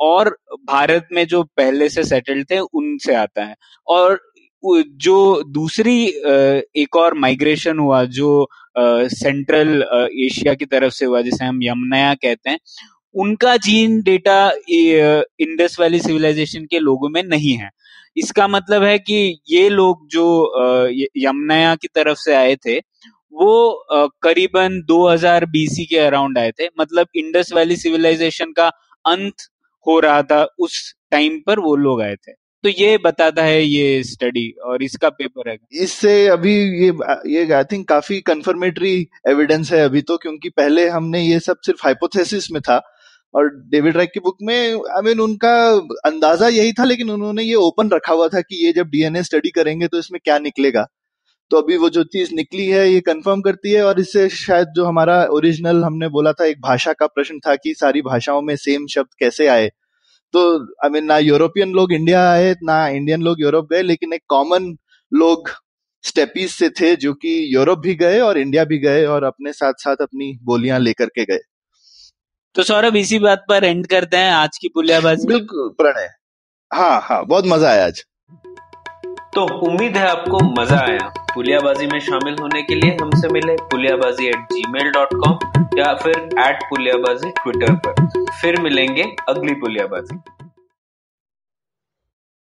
और भारत में जो पहले से सेटल्ड थे, उनसे आता है। और जो दूसरी एक और माइग्रेशन हुआ, जो सेंट्रल एशिया की तरफ़ से हुआ, जिसे हम यमुनाया कहते हैं, उनका gene data Indus valley civilisation के लोगों में नहीं है। इसका मतलब है कि ये लोग जो यमुनाया की तरफ़ से आए थे, वो करीबन 2000 बीसी के अराउंड आए थे। मतलब इंडस वैली सिविलाइजेशन का अंत हो रहा था उस टाइम पर वो लोग आए थे। तो ये बताता है ये स्टडी और इसका पेपर है। इससे अभी ये ये आई थिंक काफ़ी कंफर्मेटरी एविडेंस है अभी तो क्योंकि पहले हमने ये सब सिर्फ़ हाइपोथेसिस में था। और डेविड रैक की बुक में आई I मीन mean, उनका अंदाज़ा यही था लेकिन उन्होंने ये ओपन रखा हुआ था कि ये जब डीएनए स्टडी करेंगे तो इसमें क्या निकलेगा। तो अभी वो जो चीज़ निकली है ये कंफर्म करती है और इससे शायद जो हमारा ओरिजिनल हमने बोला था एक भाषा का प्रश्न था कि सारी भाषाओं में सेम शब्द कैसे आए। तो आई I मीन mean, ना यूरोपियन लोग इंडिया आए ना इंडियन लोग यूरोप गए लेकिन एक कॉमन लोग स्टेपीज से थे जो कि यूरोप भी गए और इंडिया भी गए और अपने साथ साथ अपनी बोलियाँ लेकर के गए। तो सौरभ इसी बात पर एंड करते हैं आज की पुलियाबाजी। बिल्कुल प्रणय। हाँ हाँ बहुत मज़ा आया आज। तो उम्मीद है आपको मज़ा आया। पुलियाबाजी में शामिल होने के लिए हमसे मिले Puliyabaazi at Gmail dot com या फिर एट पुलियाबाजी ट्विटर पर। फिर मिलेंगे अगली पुलियाबाजी।